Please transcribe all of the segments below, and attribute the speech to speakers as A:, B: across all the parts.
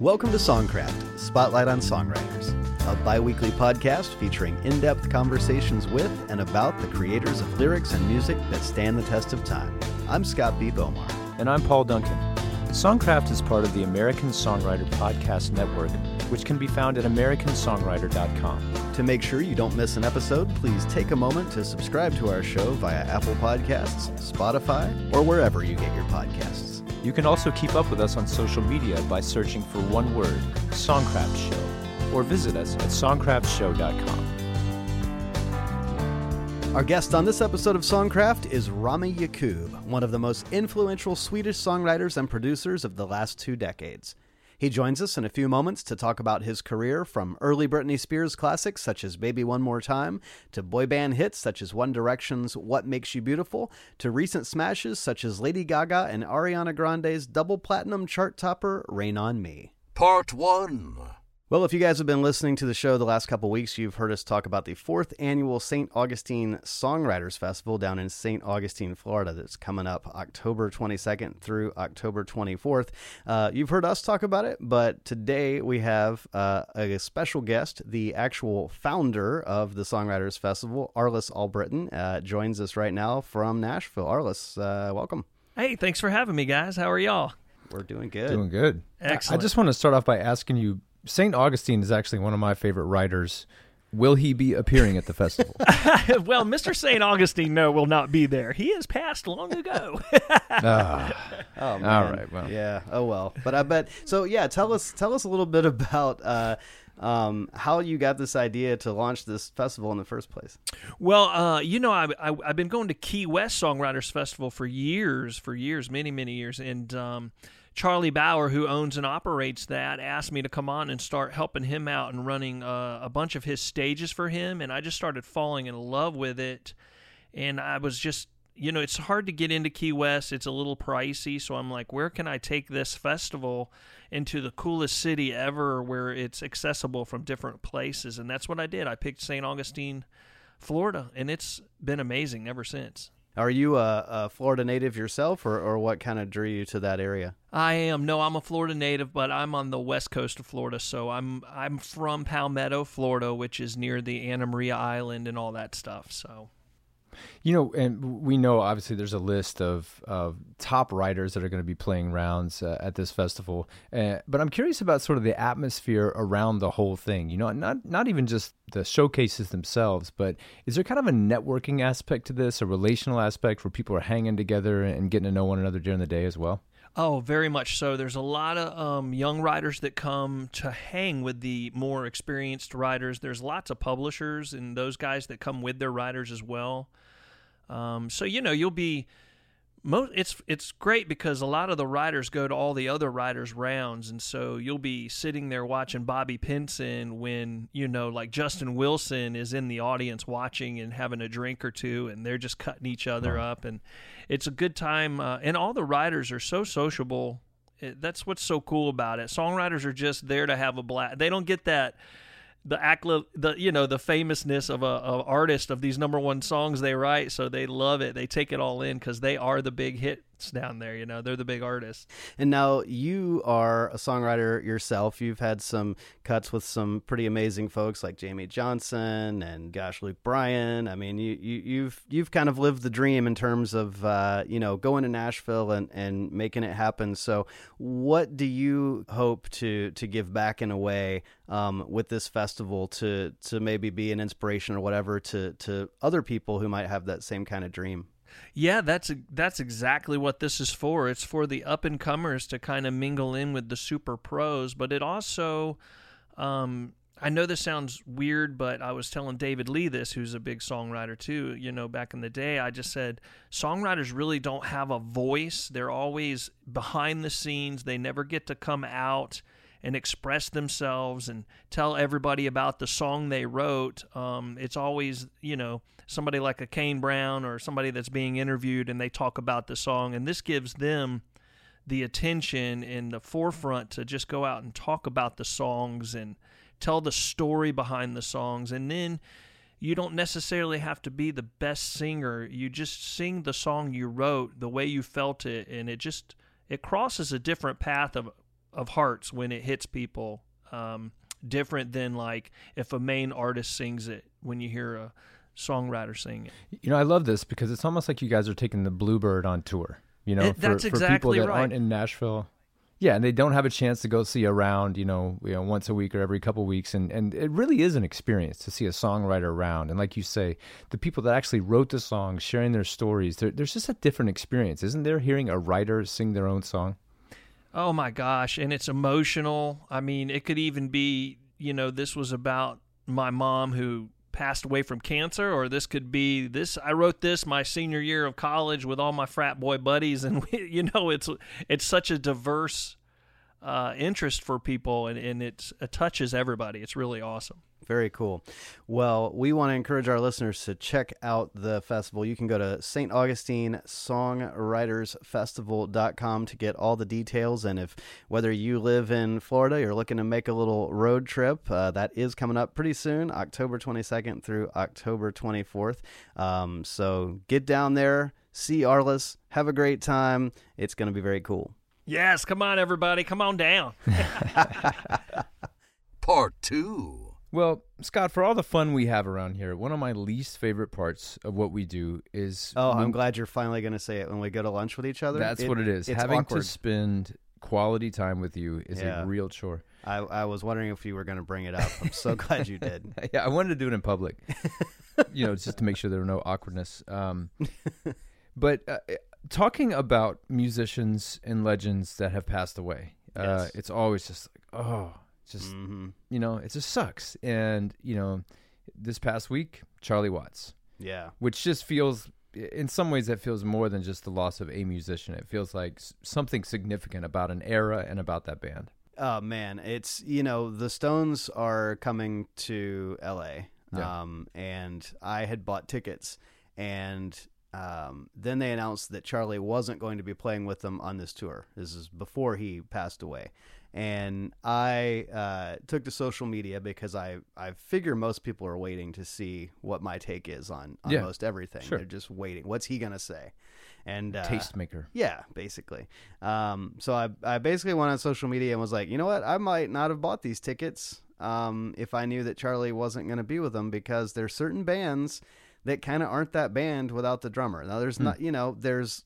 A: Welcome to Songcraft, Spotlight on Songwriters, a bi weekly podcast featuring in depth conversations with and about the creators of lyrics and music that stand the test of time. I'm Scott B. Bomar.
B: And I'm Paul Duncan. Songcraft is part of the American Songwriter Podcast Network, which can be found at AmericanSongwriter.com.
A: To make sure you don't miss an episode, please take a moment to subscribe to our show via Apple Podcasts, Spotify, or wherever you get your podcasts.
B: You can also keep up with us on social media by searching for one word, Songcraft Show, or visit us at songcraftshow.com.
A: Our guest on this episode of Songcraft is Rami Yacoub, one of the most influential Swedish songwriters and producers of the last two decades. He joins us in a few moments to talk about his career from early Britney Spears classics such as Baby One More Time, to boy band hits such as One Direction's What Makes You Beautiful, to recent smashes such as Lady Gaga and Ariana Grande's double platinum chart topper Rain on Me.
C: Part 1
A: well, if you guys have been listening to the show the last couple weeks, you've heard us talk about the fourth annual St. Augustine Songwriters Festival down in St. Augustine, Florida, that's coming up October 22nd through October 24th. Uh, you've heard us talk about it, but today we have uh, a special guest, the actual founder of the Songwriters Festival, Arlis Albritton, uh, joins us right now from Nashville. Arlis, uh, welcome.
D: Hey, thanks for having me, guys. How are y'all?
A: We're doing good.
E: Doing good.
D: Excellent.
E: I just want to start off by asking you St. Augustine is actually one of my favorite writers. Will he be appearing at the festival?
D: well, Mr. St. Augustine, no, will not be there. He has passed long ago.
E: ah,
A: oh, man.
E: all right. Well,
A: yeah. Oh well. But I bet. So yeah, tell us tell us a little bit about. Uh, um, how you got this idea to launch this festival in the first place.
D: Well, uh, you know, I, I, have been going to Key West Songwriters Festival for years, for years, many, many years. And um, Charlie Bauer, who owns and operates that, asked me to come on and start helping him out and running uh, a bunch of his stages for him. And I just started falling in love with it. And I was just, you know, it's hard to get into Key West. It's a little pricey. So I'm like, where can I take this festival into the coolest city ever where it's accessible from different places? And that's what I did. I picked St. Augustine, Florida, and it's been amazing ever since.
A: Are you a, a, Florida native yourself, or, or what kind of drew you to that area?
D: I am. No, I'm a Florida native, but I'm on the west coast of Florida. So I'm I'm from Palmetto, Florida, which is near the Anna Maria Island and all that stuff. So
E: you know, and we know obviously there's a list of, of top writers that are going to be playing rounds uh, at this festival. Uh, but I'm curious about sort of the atmosphere around the whole thing. You know, not not even just the showcases themselves, but is there kind of a networking aspect to this, a relational aspect where people are hanging together and getting to know one another during the day as well?
D: Oh, very much so. There's a lot of um, young writers that come to hang with the more experienced writers. There's lots of publishers and those guys that come with their writers as well. Um, so you know you'll be most it's it's great because a lot of the writers go to all the other writers rounds and so you'll be sitting there watching Bobby Pinson when you know like Justin Wilson is in the audience watching and having a drink or two and they're just cutting each other up and it's a good time uh, and all the writers are so sociable. It, that's what's so cool about it. Songwriters are just there to have a blast they don't get that the acla- the you know the famousness of a, a, artist of these number one songs they write so they love it. They take it all in because they are the big down there you know? They're the big artists.
A: And now you are a songwriter yourself. You've had some cuts with some pretty amazing folks like Jamey johnson and gosh luke bryan. I mean you, you you've you've kind of lived the dream in terms of uh, you know going to nashville and and making it happen. So what do you hope to to give back in a way um, with this festival to to maybe be an inspiration or whatever to to other people who might have that same kind of dream.
D: Yeah, that's that's exactly what this is for. It's for the up and comers to kind of mingle in with the super pros, but it also um, I know this sounds weird, but I was telling David Lee this, who's a big songwriter too. You know, back in the day, I just said songwriters really don't have a voice. They're always behind the scenes. They never get to come out and express themselves and tell everybody about the song they wrote. Um, it's always, you know, somebody like a Kane Brown or somebody that's being interviewed and they talk about the song. And this gives them the attention in the forefront to just go out and talk about the songs and tell the story behind the songs. And then you don't necessarily have to be the best singer. You just sing the song you wrote the way you felt it. And it just, it crosses a different path of of hearts when it hits people. Um, different than like if a main artist sings it when you hear a songwriter sing it.
E: You know, I love this because it's almost like you guys are taking the Bluebird on tour. You know,
D: It-
E: for, for people that
D: right.
E: aren't in Nashville. Yeah, and they don't have a chance to go see a round, you know, you know, once a week or every couple of weeks, and and it really is an experience to see a songwriter around. And like you say, the people that actually wrote the song, sharing their stories, there's just a different experience, isn't there? Hearing a writer sing their own song.
D: Oh my gosh, and it's emotional. I mean, it could even be, you know, this was about my mom who passed away from cancer or this could be this I wrote this my senior year of college with all my frat boy buddies and we, you know it's it's such a diverse uh, interest for people and, and it touches everybody. It's really awesome.
A: Very cool. Well, we want to encourage our listeners to check out the festival. You can go to St. Augustine Songwriters Songwritersfestival.com to get all the details. And if whether you live in Florida, you're looking to make a little road trip, uh, that is coming up pretty soon, October 22nd through October 24th. Um, so get down there, see Arlis, have a great time. It's going to be very cool.
D: Yes, come on everybody, come on down.
C: Part 2.
E: Well, Scott, for all the fun we have around here, one of my least favorite parts of what we do is
A: Oh, I'm glad you're finally going to say it when we go to lunch with each other.
E: That's what it is.
A: It's
E: Having
A: awkward.
E: to spend quality time with you is
A: Yeah.
E: a real chore.
A: I, I was wondering if you were going to bring it up. I'm so glad you did.
E: yeah, I wanted to do it in public, you know, just to make sure there were no awkwardness. Um, but uh, talking about musicians and legends that have passed away, uh, it's always just like, oh, just
A: hmm
E: you know, it just sucks. And you know, this past week, Charlie Watts,
A: Yeah.
E: which just feels. In some ways, that feels more than just the loss of a musician. It feels like something significant about an era and about that band.
A: Oh man, it's you know the Stones are coming to L.A.
E: Yeah.
A: Um, and I had bought tickets, and um, then they announced that Charlie wasn't going to be playing with them on this tour. This is before he passed away, and I uh, took to social media because I I figure most people are waiting to see what my take is on on
E: Yeah,
A: most everything.
E: sure.
A: They're just waiting. What's he gonna say? And uh,
E: Tastemaker.
A: yeah, basically. Um, so I, I basically went on social media and was like, you know what? I might not have bought these tickets um, if I knew that Charlie wasn't going to be with them because there's certain bands that kind of aren't that band without the drummer. Now, there's not, you know, there's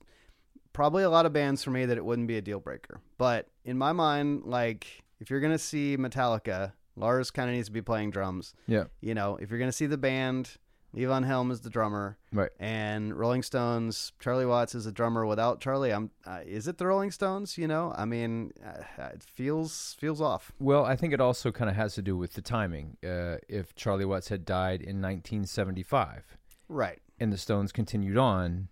A: probably a lot of bands for me that it wouldn't be a deal breaker. But in my mind, like, if you're going to see Metallica, Lars kind of needs to be playing drums.
E: Yeah,
A: You know, if you're going to see the band, Levon Helm is the drummer
E: right.
A: and Rolling Stones. Charlie Watts is a drummer. Without Charlie, I'm. Uh, is it the Rolling Stones? You know, I mean, uh, it feels feels off.
E: Well, I think it also kind of has to do with the timing. Uh, if Charlie Watts had died in 1975
A: Right.
E: and the Stones continued on,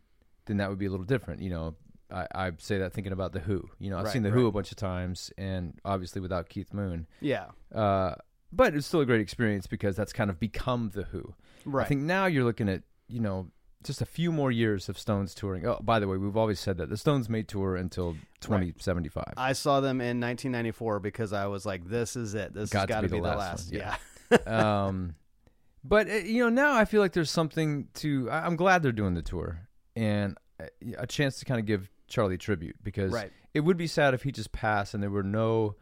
E: then that would be a little different. You know, I, I say that thinking about the Who. You know, I've
A: Right,
E: seen the Who
A: right.
E: a bunch of times, and obviously without Keith Moon.
A: Yeah.
E: Uh, but it's still a great experience because that's kind of become the Who.
A: Right.
E: I think now you're looking at you know just a few more years of Stones touring. Oh, by the way, we've always said that the Stones may tour until 2075.
A: I saw them in 1994 because I was like, "This is it. This
E: Got
A: has
E: to
A: got to be the
E: last
A: last."
E: one,
A: Yeah.
E: yeah. um, but uh, you know, now I feel like there's something to. I'm glad they're doing the tour and uh, a chance to kind of give Charlie tribute because
A: Right.
E: it would be sad if he just passed and there were no,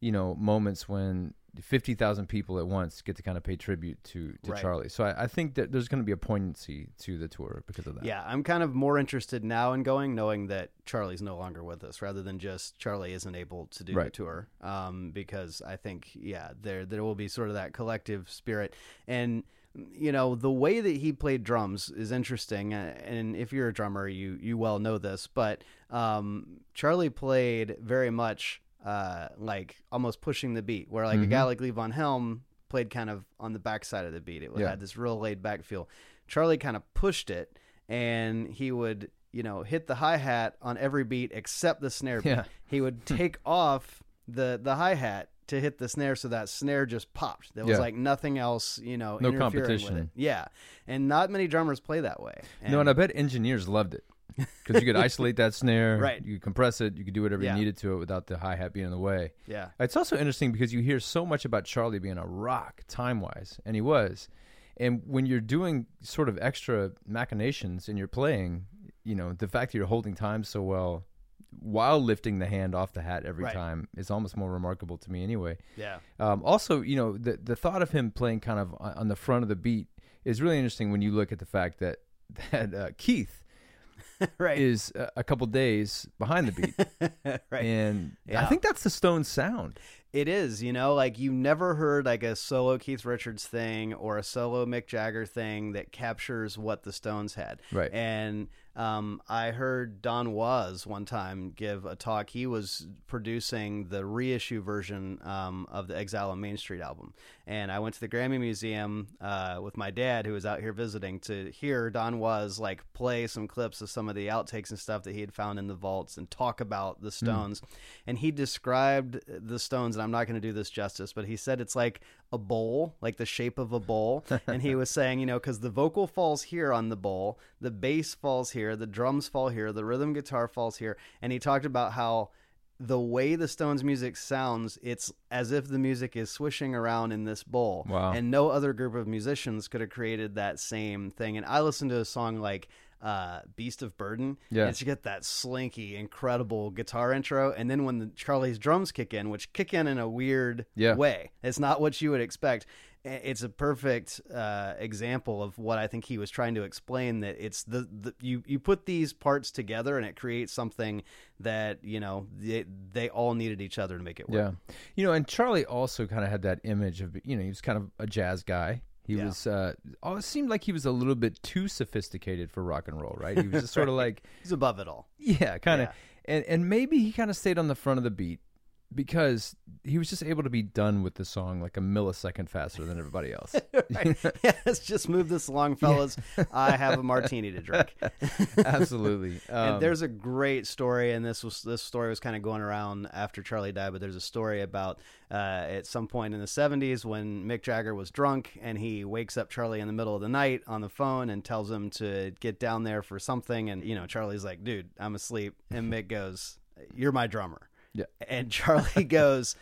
E: you know, moments when fifty thousand people at once get to kind of pay tribute to to
A: Right.
E: Charlie. So I, I think that there's going to be a poignancy to the tour because of that.
A: Yeah, I'm kind of more interested now in going, knowing that Charlie's no longer with us, rather than just Charlie isn't able to do the tour. Um, because I think, yeah, there there will be sort of that collective spirit, and you know the way that he played drums is interesting. uh, And if you're a drummer, you you well know this, but um, Charlie played very much uh, like almost pushing the beat, where like a guy like Levon Helm played kind of on the backside of the beat. It
E: Yeah.
A: had this real laid back feel. Charlie kind of pushed it, and he would you know hit the hi hat on every beat except the snare beat.
E: Yeah.
A: He would take off the the hi hat to hit the snare, so that snare just popped. There was
E: Yeah.
A: like nothing else, you know,
E: No competition.
A: Yeah, and not many drummers play that way.
E: No, and I bet engineers loved it because you could isolate that snare,
A: Right.
E: You could compress it, you could do whatever
A: Yeah.
E: you needed to it without the hi hat being in the way.
A: yeah,
E: It's also interesting because you hear so much about Charlie being a rock time wise, and he was. And when you're doing sort of extra machinations in your playing, you know, the fact that you're holding time so well, while lifting the hand off the hat every
A: Right.
E: time is almost more remarkable to me anyway.
A: Yeah.
E: Um, also, you know, the the thought of him playing kind of on on the front of the beat is really interesting when you look at the fact that that uh, Keith
A: right.
E: is a, a couple days behind the beat,
A: right.
E: and I think that's the Stones sound.
A: It is, you know, like you never heard like a solo Keith Richards thing or a solo Mick Jagger thing that captures what the Stones had.
E: Right.
A: And um, I heard Don Was one time give a talk. He was producing the reissue version um, of the Exile on Main Street album. And I went to the Grammy Museum uh, with my dad, who was out here visiting, to hear Don Was like play some clips of some of the outtakes and stuff that he had found in the vaults and talk about the Stones. And he described the Stones, and I'm not going to do this justice, but he said it's like a bowl, like the shape of a bowl. and he was saying, you know, because the vocal falls here on the bowl, the bass falls here, the drums fall here, the rhythm guitar falls here. And he talked about how the way the Stones music sounds, it's as if the music is swishing around in this bowl.
E: Wow.
A: And no other group of musicians could have created that same thing. And I listened to a song like uh, Beast of Burden.
E: Yeah.
A: And you get that slinky, incredible guitar intro. And then when the Charlie's drums kick in, which kick in in a weird
E: Yeah.
A: way, it's not what you would expect. It's a perfect uh, example of what I think he was trying to explain. That it's the, the you you put these parts together and it creates something that you know they, they all needed each other to make it work.
E: Yeah, you know, and Charlie also kind of had that image of you know he was kind of a jazz guy. He
A: Yeah.
E: was uh, oh, it seemed like he was a little bit too sophisticated for rock and roll, right? He was just sort of like
A: He's above it all.
E: yeah, kind of,
A: Yeah.
E: and and maybe he kind of stayed on the front of the beat because he was just able to be done with the song like a millisecond faster than everybody else.
A: right. yeah, let's just move this along, fellas. I have a martini to drink.
E: Absolutely. Um,
A: and there's a great story, and this was this story was kind of going around after Charlie died. But there's a story about uh, at some point in the 70s when Mick Jagger was drunk and he wakes up Charlie in the middle of the night on the phone and tells him to get down there for something. And you know, Charlie's like, "Dude, I'm asleep," and Mick goes, "You're my drummer."
E: Yeah.
A: And Charlie goes,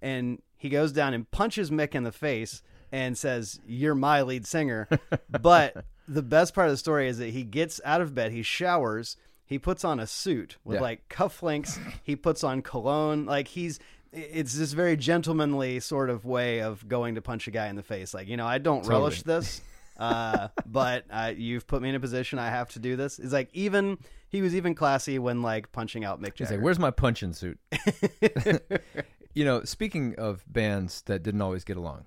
A: and he goes down and punches Mick in the face and says, "You're my lead singer." But the best part of the story is that he gets out of bed, he showers, he puts on a suit with
E: Yeah.
A: like cufflinks, he puts on cologne, like he's it's this very gentlemanly sort of way of going to punch a guy in the face. Like, you know, I don't
E: Totally.
A: relish this, uh, but uh, you've put me in a position I have to do this. It's like even he was even classy when like punching out Mick
E: He's like, "Where's my punching suit?" you know, speaking of bands that didn't always get along,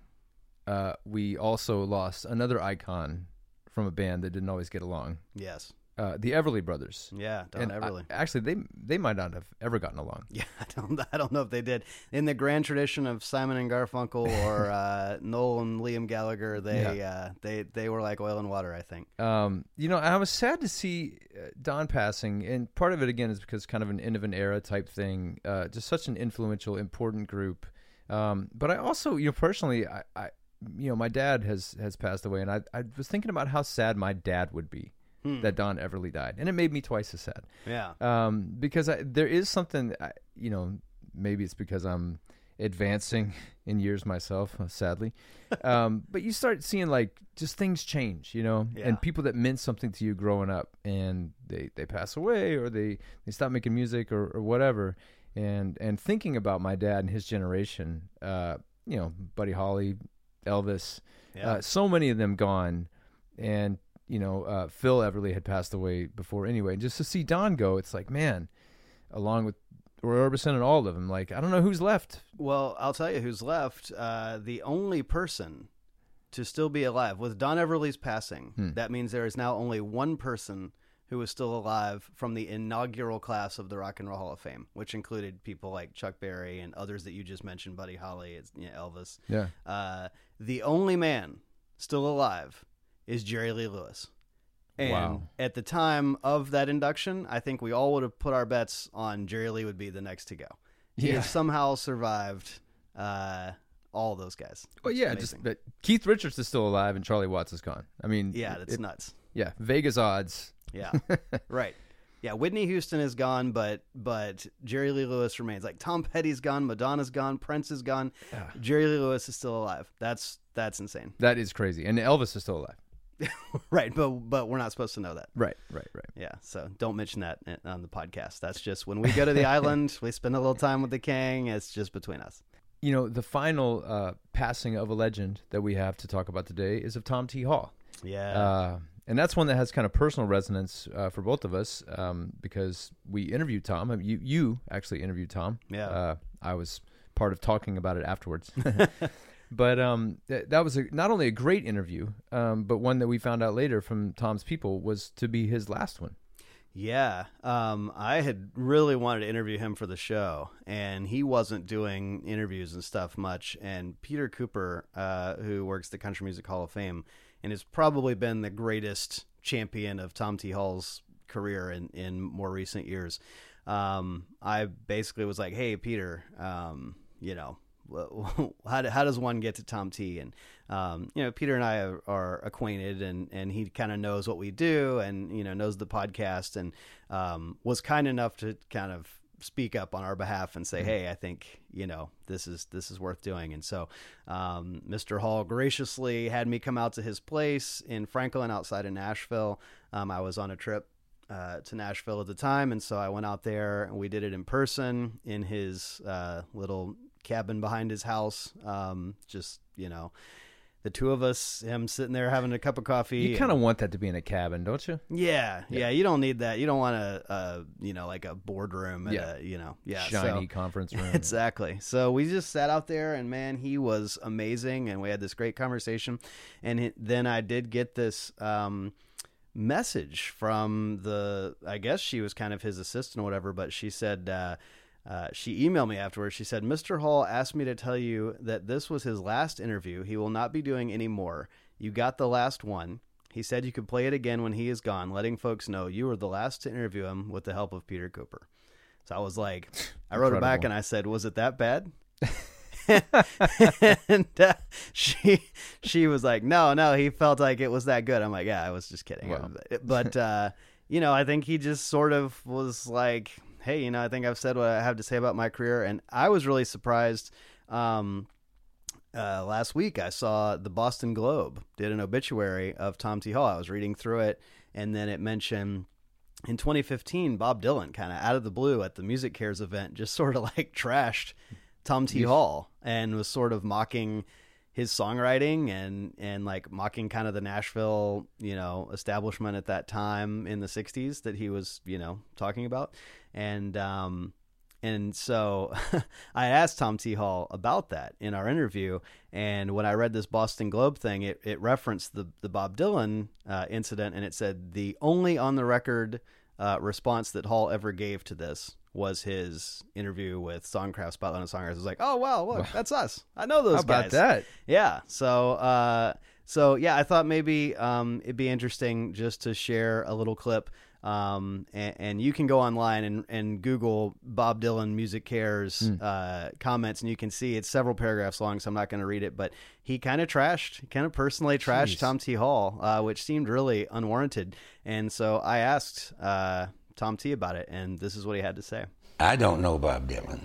E: uh, we also lost another icon from a band that didn't always get along.
A: yes,
E: Uh, the Everly Brothers.
A: yeah, Don
E: And I-
A: Everly.
E: actually, they they might not have ever gotten along.
A: Yeah, I don't, I don't know if they did. In the grand tradition of Simon and Garfunkel or uh, Noel and Liam Gallagher, they uh, they they were like oil and water. I think.
E: Um, you know, I was sad to see uh, Don passing, and part of it again is because kind of an end of an era type thing. Uh, just such an influential, important group. Um, but I also, you know, personally, I, I, you know, my dad has has passed away, and I, I was thinking about how sad my dad would be
A: Hmm.
E: that Don Everly died, and it made me twice as sad.
A: Yeah.
E: Um, because I, there is something, I, you know, maybe it's because I'm advancing in years myself, uh, sadly. Um, but you start seeing like just things change, you know,
A: Yeah.
E: and people that meant something to you growing up, and they they pass away or they they stop making music or, or whatever. And and thinking about my dad and his generation, uh, you know, Buddy Holly, Elvis,
A: Yeah.
E: uh, so many of them gone, and you know uh, Phil Everly had passed away before anyway. And just to see Don go, it's like man, along with Roy Orbison and all of them, like I don't know who's left.
A: Well, I'll tell you who's left. Uh, the only person to still be alive with Don Everly's passing.
E: Hmm.
A: That means there is now only one person who is still alive from the inaugural class of the Rock and Roll Hall of Fame, which included people like Chuck Berry and others that you just mentioned, Buddy Holly, you know, Elvis.
E: Yeah,
A: Uh, the only man still alive is Jerry Lee Lewis. And
E: Wow.
A: at the time of that induction, I think we all would have put our bets on Jerry Lee would be the next to go. He
E: Yeah.
A: has somehow survived uh, all those guys.
E: well, yeah,
A: amazing.
E: just but Keith Richards is still alive and Charlie Watts is gone. I mean,
A: yeah, that's
E: it-
A: nuts.
E: yeah, Vegas odds.
A: Yeah, right. Yeah, Whitney Houston is gone, but but Jerry Lee Lewis remains. Like Tom Petty's gone, Madonna's gone, Prince is gone.
E: Yeah.
A: Jerry Lee Lewis is still alive. That's that's insane.
E: That is crazy, and Elvis is still alive.
A: right, but but we're not supposed to know that.
E: Right, right, right.
A: Yeah, so don't mention that on the podcast. That's just when we go to the island, we spend a little time with the king. It's just between us.
E: You know, the final uh, passing of a legend that we have to talk about today is of Tom T. Hall.
A: Yeah.
E: Uh, and that's one that has kind of personal resonance uh, for both of us um, because we interviewed Tom. I mean, you you actually interviewed Tom.
A: Yeah.
E: Uh, I was part of talking about it afterwards. but um, th- that was a, not only a great interview, um, but one that we found out later from Tom's people was to be his last one.
A: Yeah, um, I had really wanted to interview him for the show, and he wasn't doing interviews and stuff much. And Peter Cooper, uh, who works the Country Music Hall of Fame, and has probably been the greatest champion of Tom T. Hall's career in, in more recent years. Um, I basically was like, "Hey, Peter, um, you know, how, how does one get to Tom T? And um, you know, Peter and I are, are acquainted, and and he kind of knows what we do, and you know, knows the podcast, and um, was kind enough to kind of speak up on our behalf and say,
E: Mm-hmm.
A: "Hey, I think you know this is this is worth doing." And so, um, Mr. Hall graciously had me come out to his place in Franklin, outside of Nashville. Um, I was on a trip uh, to Nashville at the time, and so I went out there and we did it in person in his uh, little cabin behind his house. Um, just you know, the two of us, him sitting there having a cup of coffee.
E: You kind of want that to be in a cabin, don't you?
A: yeah, yeah, You don't need that. You don't want a, a you know, like a boardroom.
E: Yeah.
A: a, you know, yeah,
E: Shiny
A: so-
E: conference room.
A: Exactly. So we just sat out there, and man, he was amazing, and we had this great conversation. And it, then I did get this um, message from the, I guess she was kind of his assistant or whatever, but she said. Uh, uh, she emailed me afterwards. She said, Mr. Hall asked me to tell you that this was his last interview. He will not be doing any more. You got the last one. He said you could play it again when he is gone, letting folks know you were the last to interview him with the help of Peter Cooper. So I was like, I wrote it back and I said, "Was it that bad?" and uh, she she was like, "No, no." He felt like it was that good. I'm like, "Yeah, I was just kidding."
E: Wow.
A: But uh, you know, I think he just sort of was like, "Hey, you know, I think I've said what I have to say about my career," and I was really surprised. Um, uh, last week I saw the Boston Globe did an obituary of Tom T. Hall. I was reading through it, and then it mentioned in 2015 Bob Dylan kind of out of the blue at the MusiCares event just sort of like trashed Tom T. Hall and was sort of mocking his songwriting and and like mocking kind of the Nashville you know establishment at that time in the 60s that he was you know talking about and um and so I asked Tom T. Hall about that in our interview. And when I read this Boston Globe thing, it, it referenced the, the Bob Dylan uh, incident. And it said the only on the record uh, response that Hall ever gave to this was his interview with Songcraft Spotlight on Songwriters. It was like, oh, wow, look, that's us. I know those
E: How about
A: guys.
E: that?
A: Yeah. So, uh, so yeah, I thought maybe um, it'd be interesting just to share a little clip. Um, and, and you can go online and, and Google Bob Dylan MusiCares uh, comments, and you can see it's several paragraphs long. So I'm not going to read it, but he kind of trashed, kind of personally trashed
E: Jeez.
A: Tom T. Hall, uh, which seemed really unwarranted. And so I asked uh, Tom T. about it, and this is what he had to say.
C: I don't know Bob Dylan.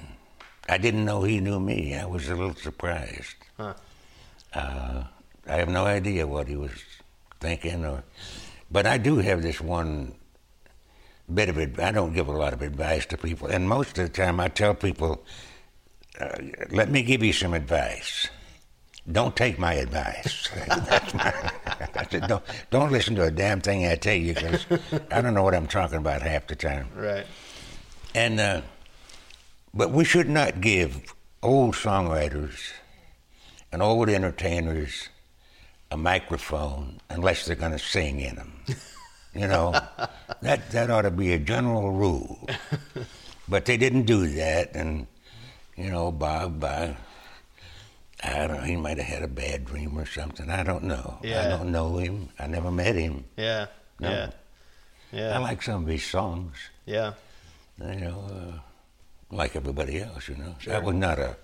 C: I didn't know he knew me. I was a little surprised. Uh, I have no idea what he was thinking, or, but I do have this one bit of it. I don't give a lot of advice to people, and most of the time I tell people, uh, "Let me give you some advice. Don't take my advice." My, I said, don't, don't listen to a damn thing I tell you because I don't know what I'm talking about half the time.
A: Right.
C: And uh, but we should not give old songwriters and old entertainers a microphone unless they're going to sing in them. You know, that that ought to be a general rule. But they didn't do that, and you know, Bob, I, I don't know, he might have had a bad dream or something. I don't know.
A: Yeah.
C: I don't know him. I never met him.
A: Yeah.
C: No.
A: Yeah. Yeah.
C: I like some of his songs.
A: yeah.
C: you know, uh, like everybody else, you know. So I was not a,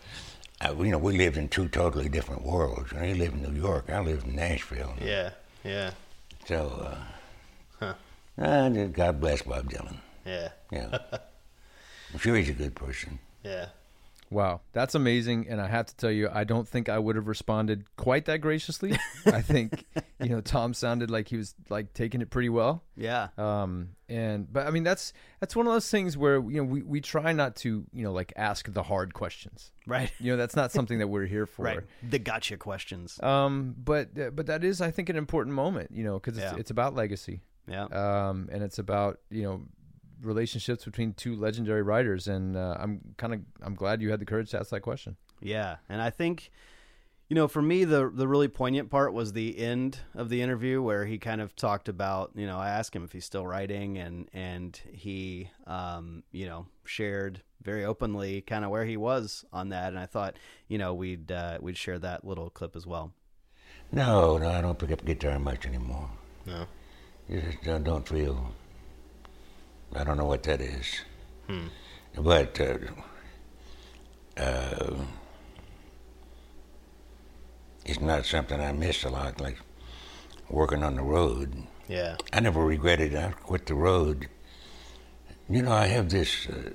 C: I, you know, we lived in two totally different worlds. You know, he lived in New York, I lived in Nashville.
A: Yeah. Yeah.
C: So, uh,
A: Huh.
C: uh, God bless Bob Dylan.
A: Yeah.
C: Yeah. I'm sure he's a good person.
A: Yeah.
E: Wow, that's amazing. And I have to tell you, I don't think I would have responded quite that graciously. I think, you know, Tom sounded like he was like taking it pretty well.
A: Yeah.
E: Um, and but I mean that's that's one of those things where you know we, we try not to you know like ask the hard questions.
A: Right.
E: You know that's not something that we're here for.
A: Right. The gotcha questions.
E: Um, but but that is I think an important moment. You know because it's
A: Yeah.
E: it's about legacy.
A: Yeah.
E: Um, and it's about you know relationships between two legendary writers. And uh, I'm kind of I'm glad you had the courage to ask that question.
A: Yeah, and I think, you know, for me, the the really poignant part was the end of the interview where he kind of talked about, you know, I asked him if he's still writing, and and he, um, you know, shared very openly kind of where he was on that, and I thought, you know, we'd uh, we'd share that little clip as well.
C: No, no, I don't pick up guitar much anymore.
A: No.
C: You just don't, don't feel. I don't know what that is. But uh, uh, it's not something I miss a lot, like working on the road.
A: Yeah.
C: I never regretted it. I quit the road. You know, I have this. Uh,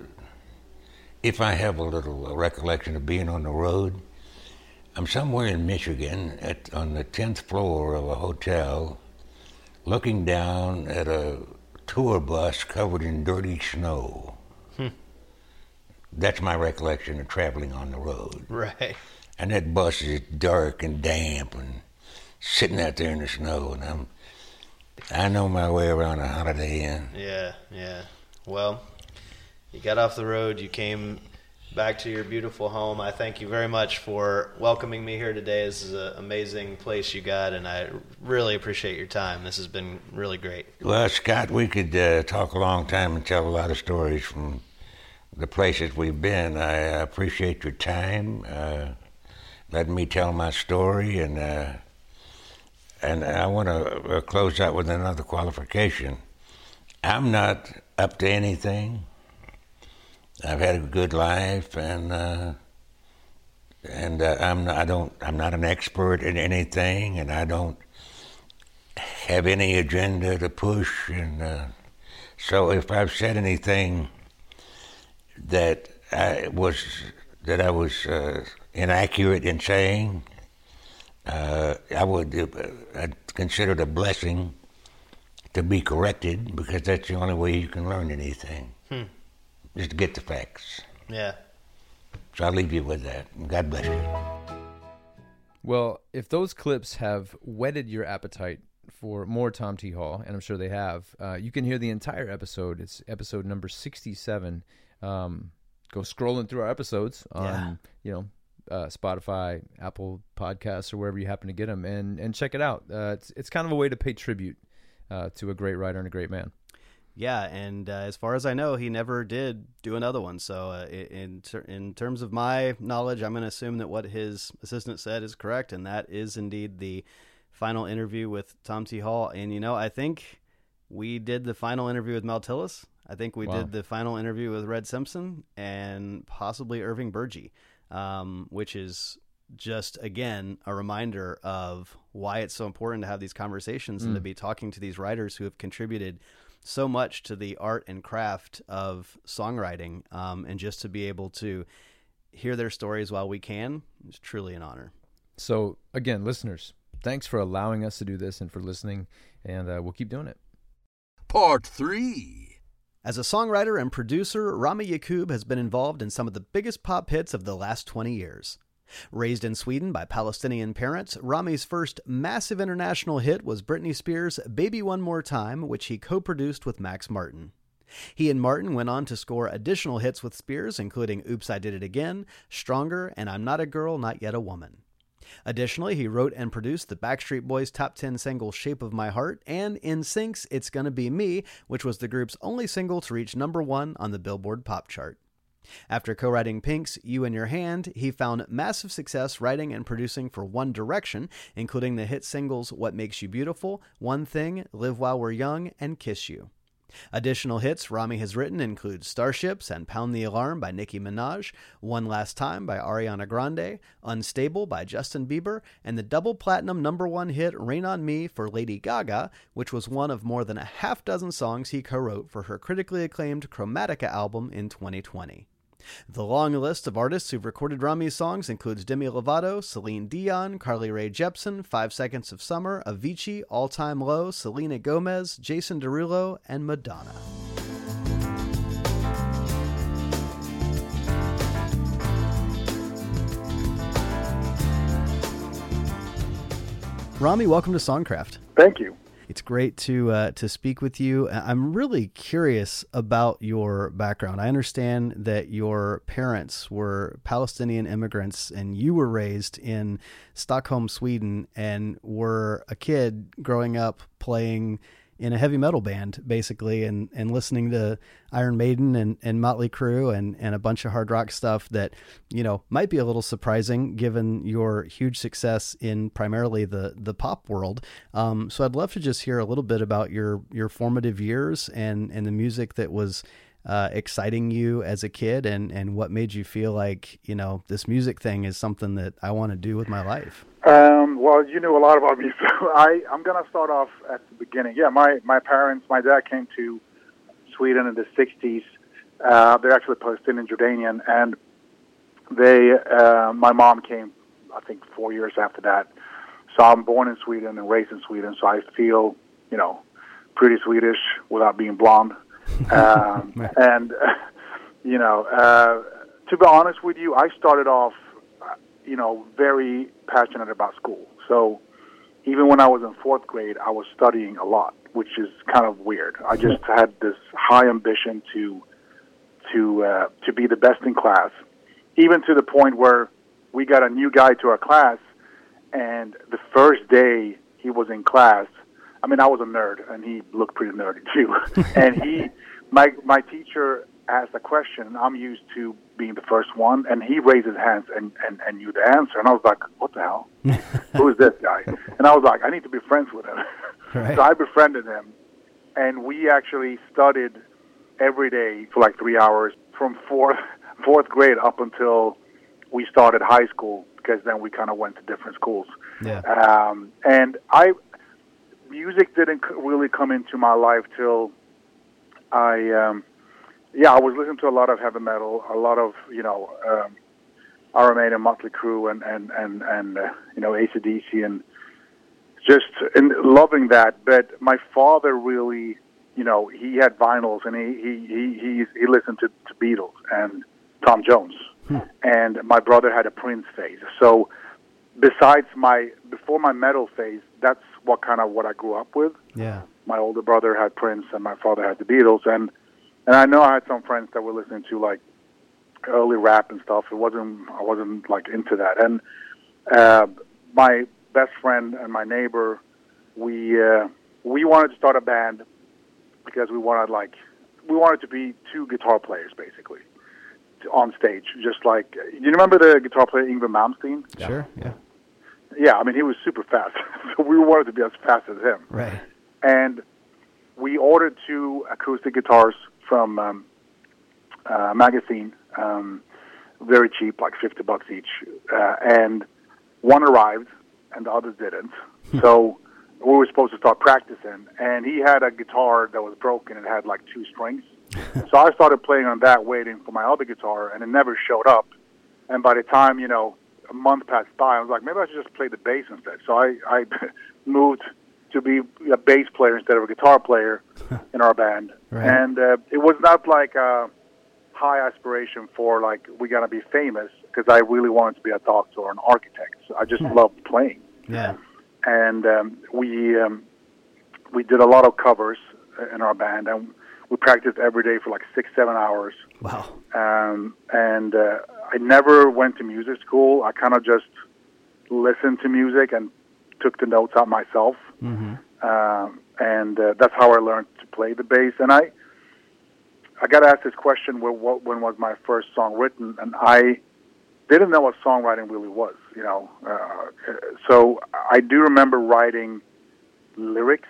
C: if I have a little recollection of being on the road, I'm somewhere in Michigan at on the tenth floor of a hotel, looking down at a tour bus covered in dirty snow. Hmm. That's my recollection of traveling on the road.
A: Right.
C: And that bus is dark and damp and sitting out there in the snow, and I'm. I know my way around a Holiday Inn.
A: Yeah, yeah. Well, you got off the road. You came back to your beautiful home. I thank you very much for welcoming me here today. This is an amazing place you got, and I really appreciate your time. This has been really great.
C: Well, Scott, we could uh, talk a long time and tell a lot of stories from the places we've been. I appreciate your time, uh, letting me tell my story, and uh, and I want to uh, close out with another qualification. I'm not up to anything. I've had a good life, and uh, and uh, I'm I don't I'm not an expert in anything, and I don't have any agenda to push. And uh, so, if I've said anything that I was that I was uh, inaccurate in saying, uh, I would uh, I'd consider it a blessing to be corrected because that's the only way you can learn anything. Just to get the facts.
A: Yeah.
C: So I'll leave you with that. God bless you.
E: Well, if those clips have whetted your appetite for more Tom T. Hall, and I'm sure they have, uh, you can hear the entire episode. It's episode number 67. Um, go scrolling through our episodes on,
A: Yeah.
E: you know, uh, Spotify, Apple Podcasts, or wherever you happen to get them, and and check it out. Uh, it's it's kind of a way to pay tribute uh, to a great writer and a great man.
A: Yeah, and uh, as far as I know, he never did do another one. So, uh, in ter- in terms of my knowledge, I'm going to assume that what his assistant said is correct, and that is indeed the final interview with Tom T. Hall. And you know, I think we did the final interview with Mel Tillis. I think we
E: Wow.
A: did the final interview with Red Simpson and possibly Irving Burgie, um, which is just again a reminder of why it's so important to have these conversations and to be talking to these writers who have contributed so much to the art and craft of songwriting, um, and just to be able to hear their stories while we can is truly an honor.
E: So again, listeners, thanks for allowing us to do this and for listening, and uh, we'll keep doing it.
F: Part 3.
A: As a songwriter and producer, Rami Yacoub has been involved in some of the biggest pop hits of the last 20 years. Raised in Sweden by Palestinian parents, Rami's first massive international hit was Britney Spears' Baby One More Time, which he co produced with Max Martin. He and Martin went on to score additional hits with Spears, including Oops, I Did It Again, Stronger, and I'm Not a Girl, Not Yet a Woman. Additionally, he wrote and produced the Backstreet Boys' top 10 single Shape of My Heart and NSYNC's It's Gonna Be Me, which was the group's only single to reach number one on the Billboard Pop chart. After co writing Pink's You in Your Hand, he found massive success writing and producing for One Direction, including the hit singles What Makes You Beautiful, One Thing, Live While We're Young, and Kiss You. Additional hits Rami has written include Starships and Pound the Alarm by Nicki Minaj, One Last Time by Ariana Grande, Unstable by Justin Bieber, and the double platinum number one hit Rain on Me for Lady Gaga, which was one of more than a half dozen songs he co wrote for her critically acclaimed Chromatica album in 2020. The long list of artists who've recorded Rami's songs includes Demi Lovato, Celine Dion, Carly Rae Jepsen, Five Seconds of Summer, Avicii, All Time Low, Selena Gomez, Jason Derulo, and Madonna. Rami, welcome to Songcraft.
G: Thank you.
A: It's great to uh, to speak with you. I'm really curious about your background. I understand that your parents were Palestinian immigrants, and you were raised in Stockholm, Sweden, and were a kid growing up playing in a heavy metal band, basically, and, and listening to Iron Maiden and, and Motley Crue and, and a bunch of hard rock stuff that, you know, might be a little surprising given your huge success in primarily the, the pop world. Um, so I'd love to just hear a little bit about your, your formative years and, and the music that was uh, exciting you as a kid and, and what made you feel like, you know, this music thing is something that I want to do with my life?
G: Um, well, you knew a lot about me, so I, I'm going to start off at the beginning. Yeah, my, my parents, my dad came to Sweden in the 60s. Uh, they're actually Palestinian Jordanian, and they, uh, my mom came, I think, four years after that. So I'm born in Sweden and raised in Sweden, so I feel, you know, pretty Swedish without being blonde. Um, and, you know, uh, to be honest with you, I started off you know, very passionate about school. So even when I was in fourth grade, I was studying a lot, which is kind of weird. I just had this high ambition to to uh, to be the best in class, even to the point where we got a new guy to our class, and the first day he was in class, I mean, I was a nerd, and he looked pretty nerdy too, and he, my my teacher asked a question, and I'm used to being the first one, and he raised his hands and, and, and knew the answer. And I was like, what the hell? Who is this guy? And I was like, I need to be friends with him. Right. so I befriended him, and we actually studied every day for like three hours from fourth, fourth grade up until we started high school, because then we kind of went to different schools.
A: Yeah.
G: Um, and I, music didn't really come into my life till I, um, yeah, I was listening to a lot of heavy metal, a lot of you know um, Iron Maiden, Motley Crue, and and and and uh, you know ACDC, and just and loving that. But my father really, you know, he had vinyls, and he he he he, he listened to, to Beatles and Tom Jones, hmm. and my brother had a Prince phase. So besides my before my metal phase, that's what kind of what I grew up with.
A: Yeah.
G: My older brother had Prince, and my father had the Beatles, and and I know I had some friends that were listening to like early rap and stuff. It wasn't I wasn't like into that. And uh, my best friend and my neighbor, we uh, we wanted to start a band because we wanted like we wanted to be two guitar players basically on stage, just like you remember the guitar player Yngwie Malmsteen?
A: Sure, yeah.
G: Yeah, I mean he was super fast, so we wanted to be as fast as him.
A: Right.
G: And we ordered two acoustic guitars from um, a magazine, um, very cheap, like 50 bucks each. Uh, and one arrived and the others didn't. Hmm. so we were supposed to start practicing. And he had a guitar that was broken. and had like two strings. so I started playing on that, waiting for my other guitar, and it never showed up. And by the time, you know, a month passed by, I was like, maybe I should just play the bass instead. So I, I moved to be a bass player instead of a guitar player in our band.
A: Right.
G: And uh, it was not like a high aspiration for like we gotta be famous because I really wanted to be a doctor or an architect. So I just loved playing.
A: Yeah.
G: And um, we um, we did a lot of covers in our band, and we practiced every day for like six, seven hours.
A: Wow.
G: Um, and uh, I never went to music school. I kind of just listened to music and took the notes out myself,
A: mm-hmm.
G: um, and uh, that's how I learned to play the bass. And I, I got asked this question: when, what, when was my first song written? And I didn't know what songwriting really was, you know. Uh, so I do remember writing lyrics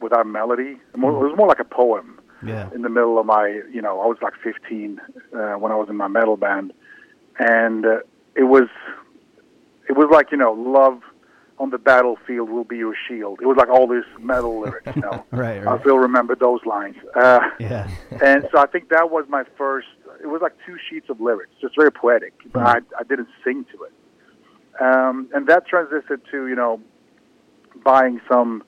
G: without melody. It was more like a poem.
A: Yeah.
G: In the middle of my, you know, I was like 15 uh, when I was in my metal band, and uh, it was, it was like you know, love on the battlefield will be your shield. It was like all these metal lyrics, you know.
A: right,
G: right. I still remember those lines. Uh,
A: yeah.
G: and so I think that was my first, it was like two sheets of lyrics, just very poetic. But I I didn't sing to it. Um, and that transitioned to you know buying some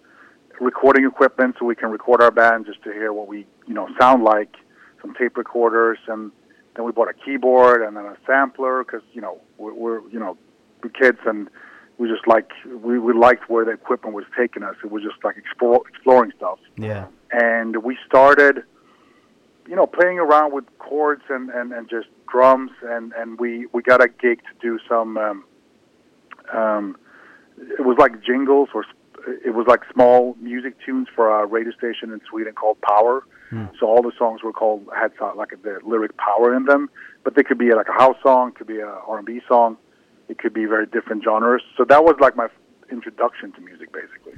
G: recording equipment so we can record our band just to hear what we you know sound like, some tape recorders, and then we bought a keyboard and then a sampler because you know we're, we're you know we kids and we just like we, we liked where the equipment was taking us. It was just like explore, exploring stuff.
A: Yeah.
G: And we started, you know, playing around with chords and, and, and just drums, and, and we, we got a gig to do some. Um, um, it was like jingles, or it was like small music tunes for a radio station in Sweden called Power. Hmm. So all the songs were called had like the lyric power in them, but they could be like a house song, could be a R&B song, it could be very different genres. So that was like my introduction to music, basically.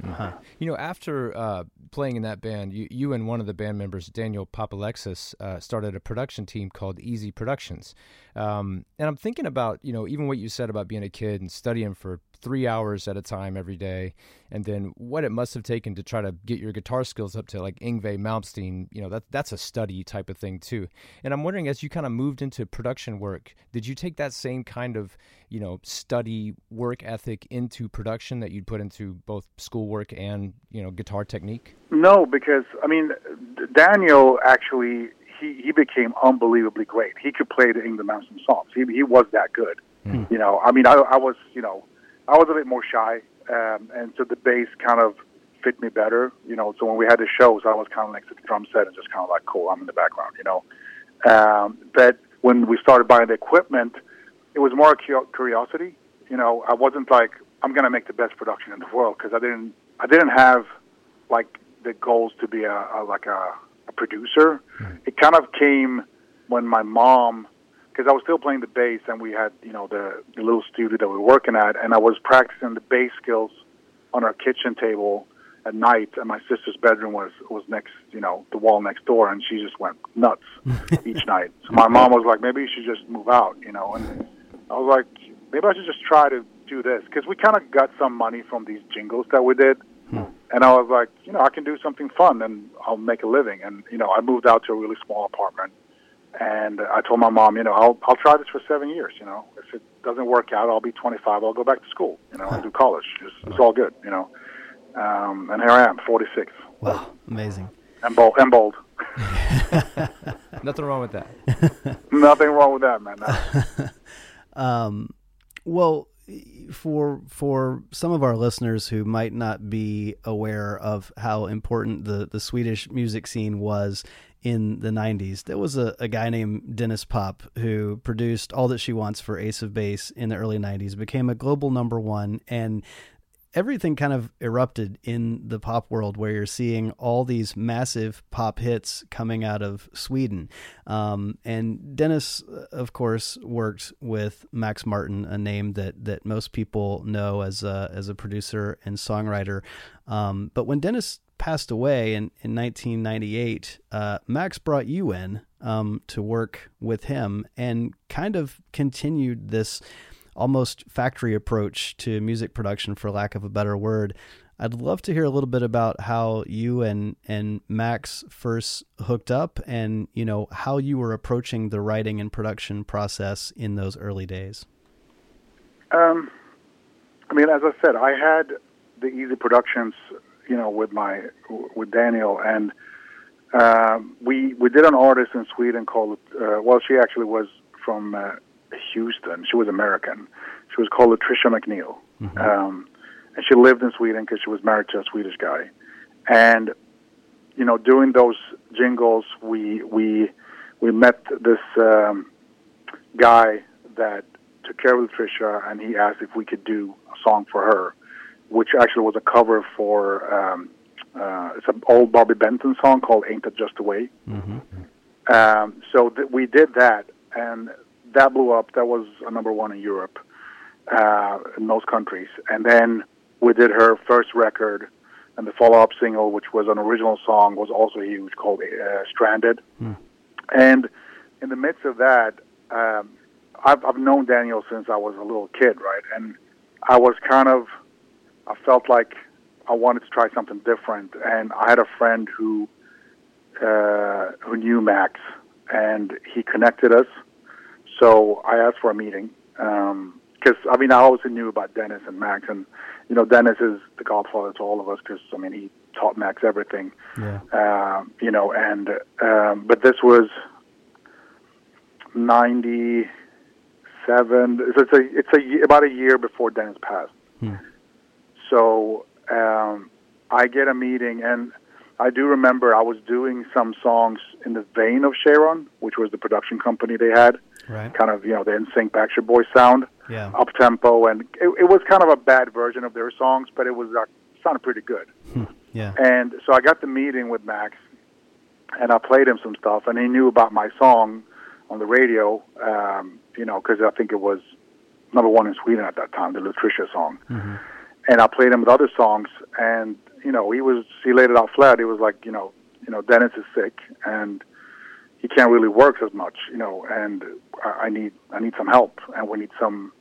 E: You know, after uh, playing in that band, you, you and one of the band members, Daniel Papalexis, uh, started a production team called Easy Productions. Um, and I'm thinking about, you know, even what you said about being a kid and studying for three hours at a time every day, and then what it must have taken to try to get your guitar skills up to like Yngwie Malmsteen. You know, that that's a study type of thing too. And I'm wondering, as you kind of moved into production work, did you take that same kind of, you know, study work ethic into production that you'd put into both schoolwork and you know guitar technique?
G: No, because I mean, Daniel actually he he became unbelievably great. He could play the Yngwie Malmsteen songs. He he was that good. You know, I mean, I I was you know I was a bit more shy, um, and so the bass kind of fit me better. You know, so when we had the shows, I was kind of next to the drum set and just kind of like, cool, I'm in the background. You know, um, but when we started buying the equipment, it was more cu- curiosity. You know, I wasn't like I'm gonna make the best production in the world because I didn't I didn't have like the goals to be a, a like a, a producer. Hmm. It kind of came when my mom, because I was still playing the bass and we had you know the, the little studio that we were working at, and I was practicing the bass skills on our kitchen table at night, and my sister's bedroom was was next you know the wall next door, and she just went nuts each night. So my mom was like, maybe you should just move out, you know, and I was like, maybe I should just try to do this because we kind of got some money from these jingles that we did. And I was like, you know, I can do something fun and I'll make a living. And you know, I moved out to a really small apartment, and I told my mom, you know, I'll I'll try this for seven years. You know, if it doesn't work out, I'll be 25. I'll go back to school. You know, I'll do college. It's, it's all good. You know, um, and here I am, 46,
A: Wow. Amazing.
G: and bold. And bold.
E: Nothing wrong with that.
G: Nothing wrong with that, man. No.
A: Um, well, for for some of our listeners who might not be aware of how important the the Swedish music scene was in the 90s, there was a, a guy named Denniz Pop who produced All That She Wants for Ace of Base in the early 90s, became a global number one, and everything kind of erupted in the pop world where you're seeing all these massive pop hits coming out of Sweden. Um, and Denniz, uh, of course, worked with Max Martin, a name that, that most people know as a, as a producer and songwriter. Um, but when Denniz passed away in, in 1998, uh, Max brought you in um, to work with him and kind of continued this almost factory approach to music production, for lack of a better word. I'd love to hear a little bit about how you and and Max first hooked up, and you know how you were approaching the writing and production process in those early days.
G: Um, I mean, as I said, I had the Easy Productions, you know, with my with Daniel, and um, we we did an artist in Sweden called. Uh, well, she actually was from uh, Houston. She was American. She was called Lutricia McNeal, um, and she lived in Sweden because she was married to a Swedish guy. And you know, doing those jingles, we we we met this um, guy that took care of Lutricia, and he asked if we could do a song for her, which actually was a cover for um, uh, it's an old Barbi Benton song called "Ain't That Just the Way." Um, so th- we did that, and that blew up. That was a number one in Europe, uh, in most countries. And then we did her first record, and the follow-up single, which was an original song, was also huge, called uh, "Stranded." And in the midst of that, um, I've, I've known Daniel since I was a little kid, right? And I was kind of, I felt like I wanted to try something different. And I had a friend who, uh, who knew Max, and he connected us. So I asked for a meeting because I mean I also knew about Denniz and Max, and you know Denniz is the godfather to all of us because I mean he taught Max everything.
A: Yeah.
G: Um, you know, and um, but this was ninety seven. It's a it's a about a year before Denniz passed.
A: Hmm.
G: So um, I get a meeting, and I do remember I was doing some songs in the vein of Cheiron, which was the production company they had,
A: Right.
G: kind of you know the NSYNC Backstreet Boys sound,
A: Yeah.
G: up tempo, and it, it was kind of a bad version of their songs, but it was uh, sounded pretty good.
A: Yeah.
G: And so I got the meeting with Max, and I played him some stuff, and he knew about my song on the radio, um, you know, because I think it was number one in Sweden at that time, the Lutricia song. And I played him with other songs, and you know, he was he laid it out flat. He was like, you know, you know, Denniz is sick, and he can't really work as much, you know, and I, I need I need some help, and we need some,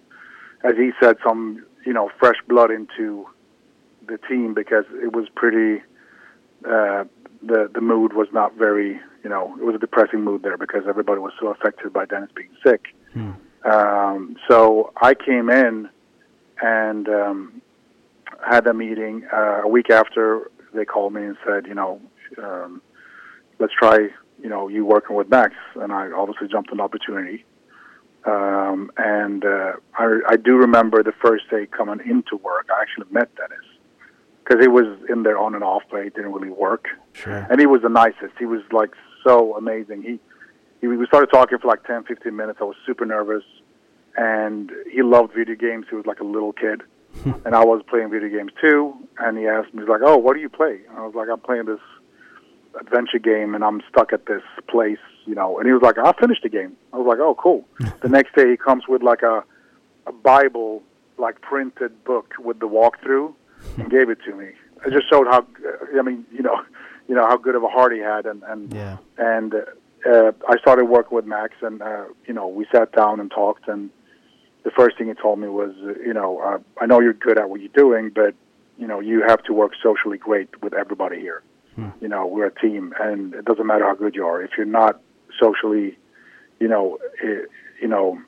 G: as he said, some you know fresh blood into the team because it was pretty. Uh, the the mood was not very, you know, it was a depressing mood there because everybody was so affected by Denniz being sick. Um, so I came in and um, had a meeting uh, a week after they called me and said, you know, um, let's try, you know, you working with Max, and I obviously jumped on the opportunity. Um, and uh, I, I do remember the first day coming into work, I actually met Denniz because he was in there on and off, but it didn't really work.
A: Sure.
G: And he was the nicest. He was like so amazing. He, he we started talking for like 10, 15 minutes. I was super nervous, and he loved video games. He was like a little kid, and I was playing video games too. And he asked me, he's like, "Oh, what do you play?" And I was like, "I'm playing this adventure game, and I'm stuck at this place, you know." And he was like, "I finished the game." I was like, "Oh, cool." the next day, he comes with like a a Bible, like printed book with the walkthrough, and gave it to me. It just showed how, I mean, you know, you know how good of a heart he had, and and
A: Yeah.
G: and uh, I started working with Max, and uh, you know, we sat down and talked, and the first thing he told me was, uh, you know, uh, I know you're good at what you're doing, but you know, you have to work socially great with everybody here. You know, we're a team, and it doesn't matter how good you are. If you're not socially, you know, eh, you know,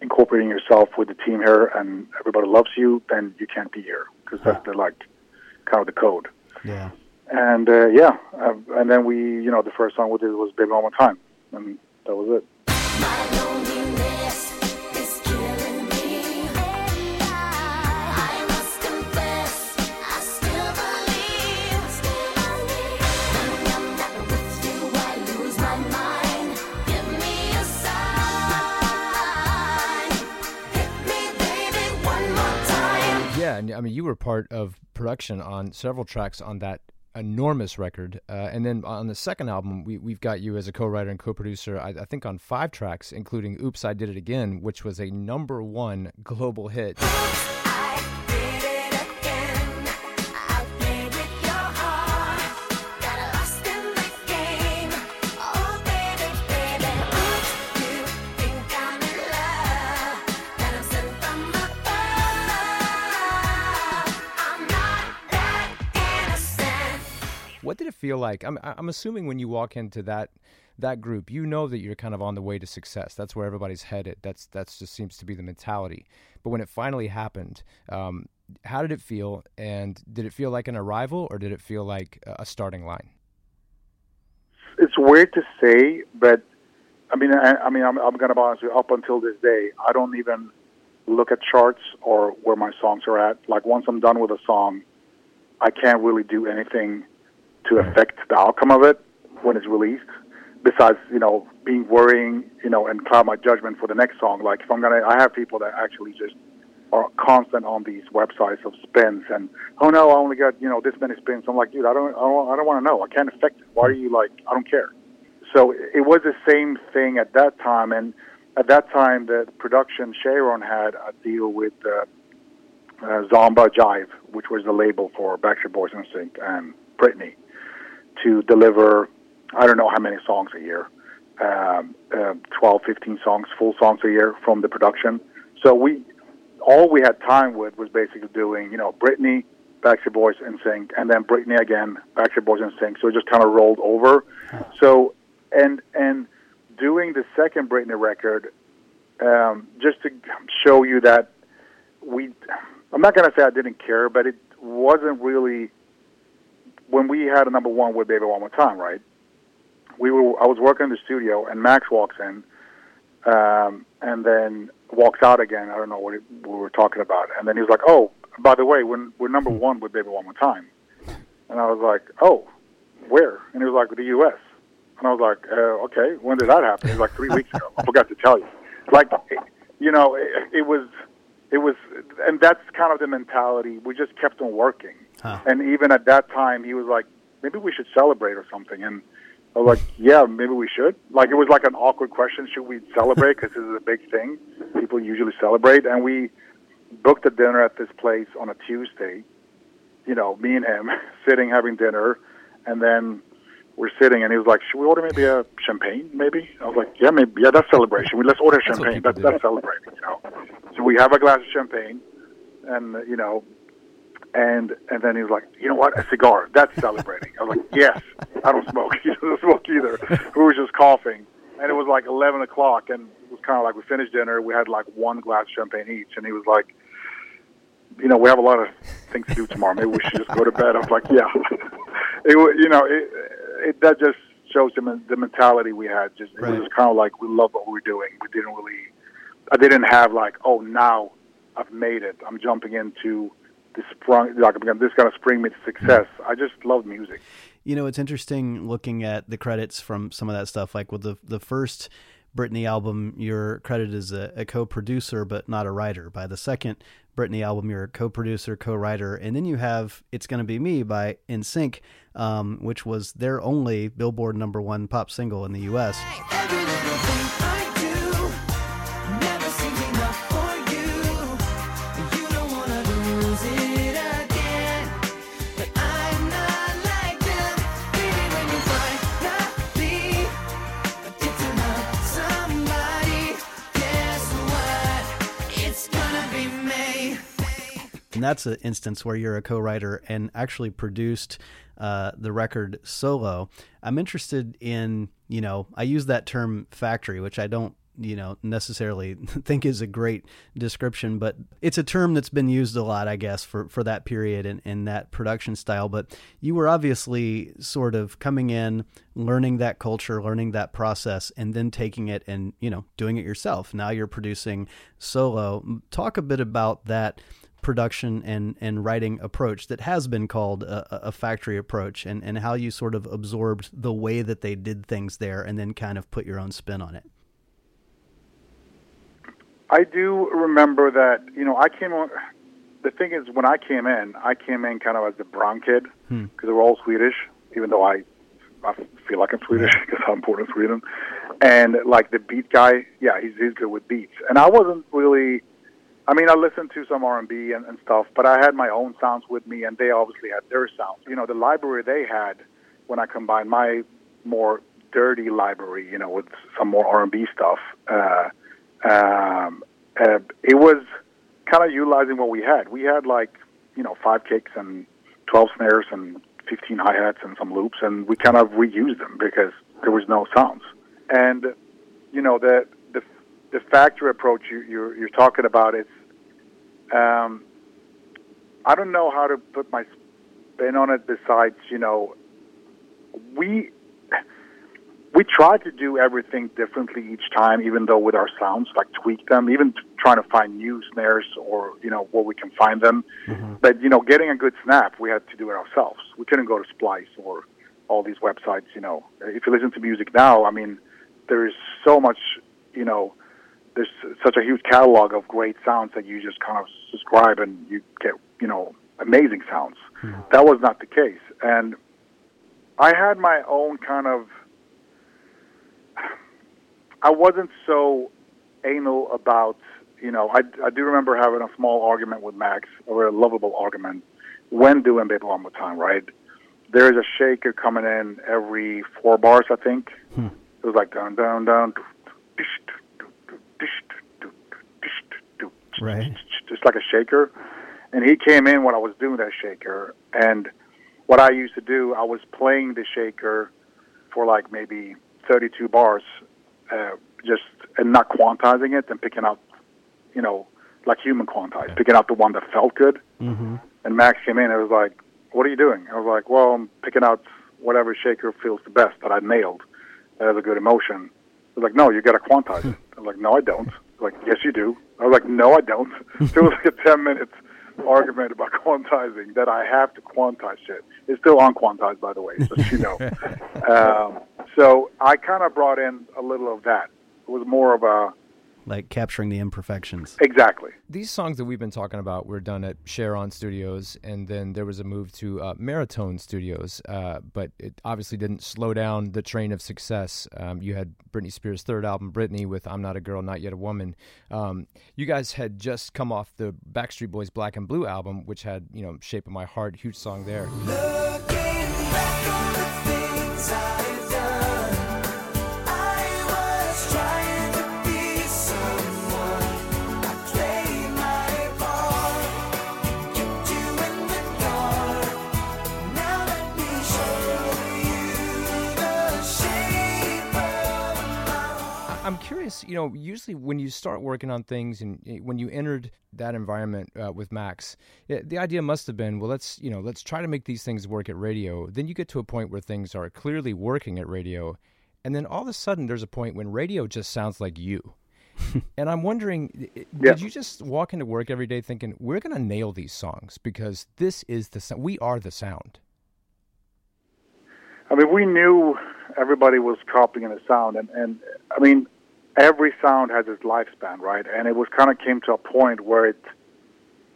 G: incorporating yourself with the team here, and everybody loves you, then you can't be here because that's the like kind of the code.
A: Yeah.
G: And uh, yeah, uh, and then we, you know, the first song we did was "Baby One More Time," and that was it.
E: And I mean, you were part of production on several tracks on that enormous record, uh, and then on the second album, we we've got you as a co-writer and co-producer. I, I think on five tracks, including "Oops, I Did It Again," which was a number one global hit. What did it feel like? I'm I'm assuming when you walk into that that group, you know that you're kind of on the way to success. That's where everybody's headed. That's that's just seems to be the mentality. But when it finally happened, um, how did it feel? And did it feel like an arrival, or did it feel like a starting line?
G: It's weird to say, but I mean, I, I mean, I'm, I'm going to be honest with you. Up until this day, I don't even look at charts or where my songs are at. Like once I'm done with a song, I can't really do anything to affect the outcome of it when it's released. Besides, you know, being worrying, you know, and cloud my judgment for the next song. Like if I'm gonna, I have people that actually just are constant on these websites of spins and oh no, I only got you know this many spins. I'm like, dude, I don't, I don't, I don't want to know. I can't affect it. Why are you like? I don't care. So it was the same thing at that time, and at that time, the production Cheiron had a deal with uh, uh, Zomba Jive, which was the label for Backstreet Boys NSYNC and Britney, to deliver I don't know how many songs a year, um, uh, 12, 15 songs, full songs a year from the production. So we all we had time with was basically doing you know Britney, Backstreet Boys NSYNC, and then Britney again, Backstreet Boys NSYNC. So it just kind of rolled over. So and and doing the second Britney record, um, just to show you that we, I'm not going to say I didn't care, but it wasn't really when we had a number one with Baby One More Time, right? We were, I was working in the studio, and Max walks in, um, and then walks out again. I don't know what it, we were talking about, and then he was like, "Oh, by the way, we're, we're number one with Baby One More Time," and I was like, "Oh, where?" And he was like, "The U.S." And I was like, uh, "Okay, when did that happen?" He was like, three weeks ago." I forgot to tell you. Like, you know, it, it was, it was, and that's kind of the mentality. We just kept on working,
A: Huh.
G: and even at that time, he was like, "Maybe we should celebrate or something." And I was like, "Yeah, maybe we should." Like, it was like an awkward question: Should we celebrate? Because this is a big thing. People usually celebrate, and we booked a dinner at this place on a Tuesday. You know, me and him sitting having dinner, and then we're sitting, and he was like, "Should we order maybe a champagne? Maybe." I was like, "Yeah, maybe. Yeah, that's celebration. We let's order
E: That's
G: champagne. That's
E: do.
G: that's celebrating." You know. So we have a glass of champagne, and you know, and and then he was like, "You know what? A cigar. That's celebrating." I was like, "Yes, I don't smoke. He doesn't smoke either." We were just coughing, and it was like eleven o'clock, and it was kind of like we finished dinner. We had like one glass of champagne each, and he was like, "You know, we have a lot of things to do tomorrow. Maybe we should just go to bed." I was like, "Yeah." it you know it, it that just shows the the mentality we had. Just it was kind of like we love what we were doing. We didn't really. I didn't have like, oh, now I've made it. I'm jumping into this sprung like I'm this gonna spring me to success. I just love music.
A: You know, it's interesting looking at the credits from some of that stuff. Like with the the first Britney album, you're credited as a, a co-producer, but not a writer. By the second Britney album, you're a co-producer, co-writer, and then you have "It's Gonna Be Me" by NSYNC, um, which was their only Billboard number one pop single in the U.S. And that's an instance where you're a co-writer and actually produced uh, the record solo. I'm interested in, you know, I use that term factory, which I don't, you know, necessarily think is a great description, but it's a term that's been used a lot, I guess, for, for that period and, and that production style. But you were obviously sort of coming in, learning that culture, learning that process, and then taking it and, you know, doing it yourself. Now you're producing solo. Talk a bit about that production and, and writing approach that has been called a, a factory approach and, and how you sort of absorbed the way that they did things there and then kind of put your own spin on it.
G: I do remember that. You know, I came on. The thing is, when I came in, I came in kind of as the brown kid hmm. because they were all Swedish. Even though I, I feel like I'm Swedish because I'm born in Sweden, and like the beat guy, yeah, he's he's good with beats. And I wasn't really. I mean, I listened to some R and and stuff, but I had my own sounds with me, and they obviously had their sounds. You know, the library they had when I combined my more dirty library, you know, with some more R and B stuff. Uh, um, uh, it was kind of utilizing what we had. We had like, you know, five kicks and 12 snares and 15 hi hats and some loops, and we kind of reused them because there was no sounds. And, you know, the the, the factory approach you, you're, you're talking about, it's, um, I don't know how to put my spin on it besides, you know, we we try to do everything differently each time, even though with our sounds, like tweak them, even trying to find new snares or you know where we can find them. But you know, getting a good snap, we had to do it ourselves. We couldn't go to Splice or all these websites. You know, if you listen to music now, I mean, there is so much. You know, there's such a huge catalog of great sounds that you just kind of subscribe and you get you know amazing sounds. That was not the case, and I had my own kind of. I wasn't so anal about, you know, I, I do remember having a small argument with Max, or a lovable argument, when doing Baby One More Time, right? There's a shaker coming in every four bars, I think. It was like down, down, down,
A: Right.
G: just like a shaker. And he came in when I was doing that shaker, and what I used to do, I was playing the shaker for like maybe 32 bars, uh, just and not quantizing it and picking out, you know, like human quantize, picking out the one that felt good.
A: Mm-hmm.
G: And Max came in and was like, "What are you doing?" I was like, "Well, I'm picking out whatever shaker feels the best that I nailed that has a good emotion." He's like, "No, you got to quantize it." I'm like, "No, I don't." Like, "Yes, you do." I was like, "No, I don't." it was like a ten minute argument about quantizing that I have to quantize shit. It's still unquantized, by the way, so you know. um, so I kind of brought in a little of that. It was more of a
A: Like capturing the imperfections.
G: exactly.
E: These songs that we've been talking about were done at Cheiron Studios, and then there was a move to uh, Maratone Studios, uh, but it obviously didn't slow down the train of success. Um, you had Britney Spears' third album, Britney, with "I'm Not a Girl, Not Yet a Woman." Um, you guys had just come off the Backstreet Boys' Black and Blue album, which had you know "Shape of My Heart," huge song there. Curious, you know, usually when you start working on things and eh, when you entered that environment uh, with Max, eh, the idea must have been, well, let's, you know, let's try to make these things work at radio. Then you get to a point where things are clearly working at radio. And then all of a sudden there's a point when radio just sounds like you. and I'm wondering, eh,
G: Yeah.
E: did you just walk into work every day thinking, we're going to nail these songs because this is the sound, we are the sound?
G: I mean, we knew everybody was copying the sound, and and I mean, every sound has its lifespan, right? And it was kind of came to a point where it,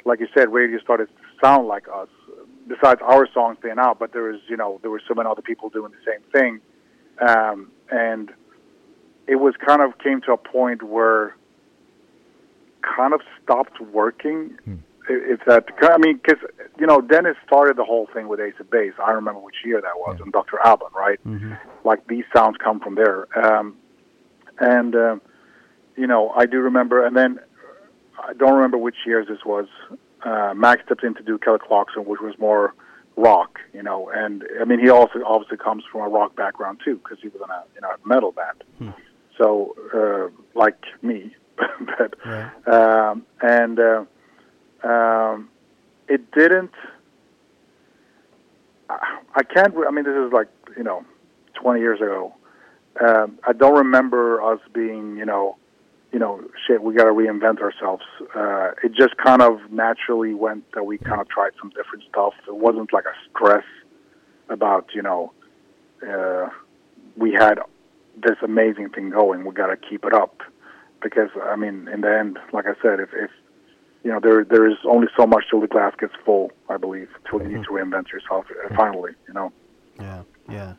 G: like you said, radio started to sound like us. Besides our songs staying out, but there was, you know, there were so many other people doing the same thing, um, and it was kind of came to a point where kind of stopped working. If that, I mean, because you know, Denniz started the whole thing with Ace of Base. I remember which year that was, and Dr. Alban, right? Like these sounds come from there, um, and uh, you know, I do remember. And then I don't remember which years this was. Uh, Max stepped in to do Kelly Clarkson, which was more rock, you know. And I mean, he also obviously comes from a rock background too, because he was in a you know a metal band. So, uh, like me, but um, and uh, um, it didn't. I I can't. re- I mean, this is like you know, twenty years ago. Um, I don't remember us being you know, you know, shit. We got to reinvent ourselves. Uh, it just kind of naturally went that we kind of tried some different stuff. It wasn't like a stress about you know, uh, we had this amazing thing going. We got to keep it up because I mean, in the end, like I said, if, if you know, there there is only so much till the glass gets full. I believe till you need to reinvent yourself. uh, Finally, you know.
A: Yeah, yeah.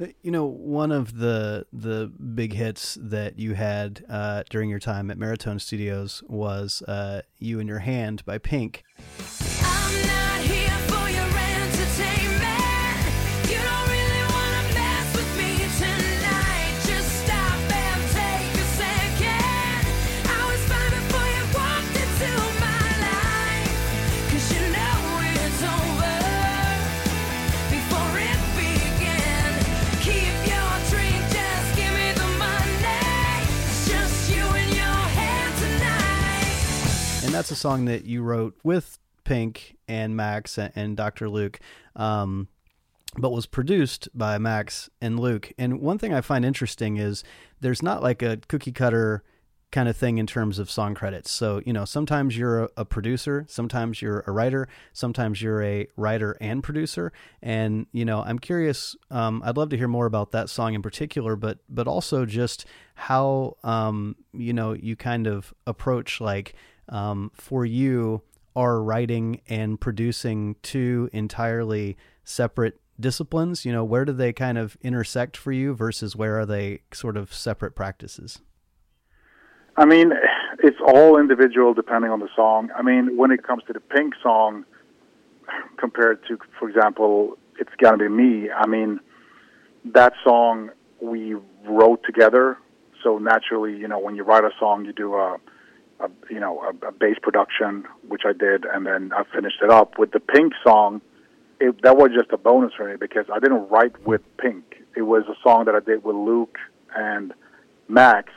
A: Uh, You know, one of the the big hits that you had uh, during your time at Maratone Studios was uh, "You and Your Hand" by Pink. That's a song that you wrote with Pink and Max and, Dr. Luke, um, but was produced by Max and Luke. And one thing I find interesting is there's not like a cookie cutter kind of thing in terms of song credits. So, you know, sometimes you're a, a producer, sometimes you're a writer, sometimes you're a writer and producer. And, you know, I'm curious, um, I'd love to hear more about that song in particular, but, but also just how, um, you know, you kind of approach like, um, for you are writing and producing two entirely separate disciplines you know where do they kind of intersect for you versus where are they sort of separate practices
G: I mean, it's all individual depending on the song. I mean, when it comes to the Pink song, compared to, for example, "It's Gonna Be Me," I mean, that song we wrote together. So naturally, you know, when you write a song, you do a, a you know, a, a bass production, which I did, and then I finished it up with the Pink song. It, that was just a bonus for me because I didn't write with Pink. It was a song that I did with Luke and Max,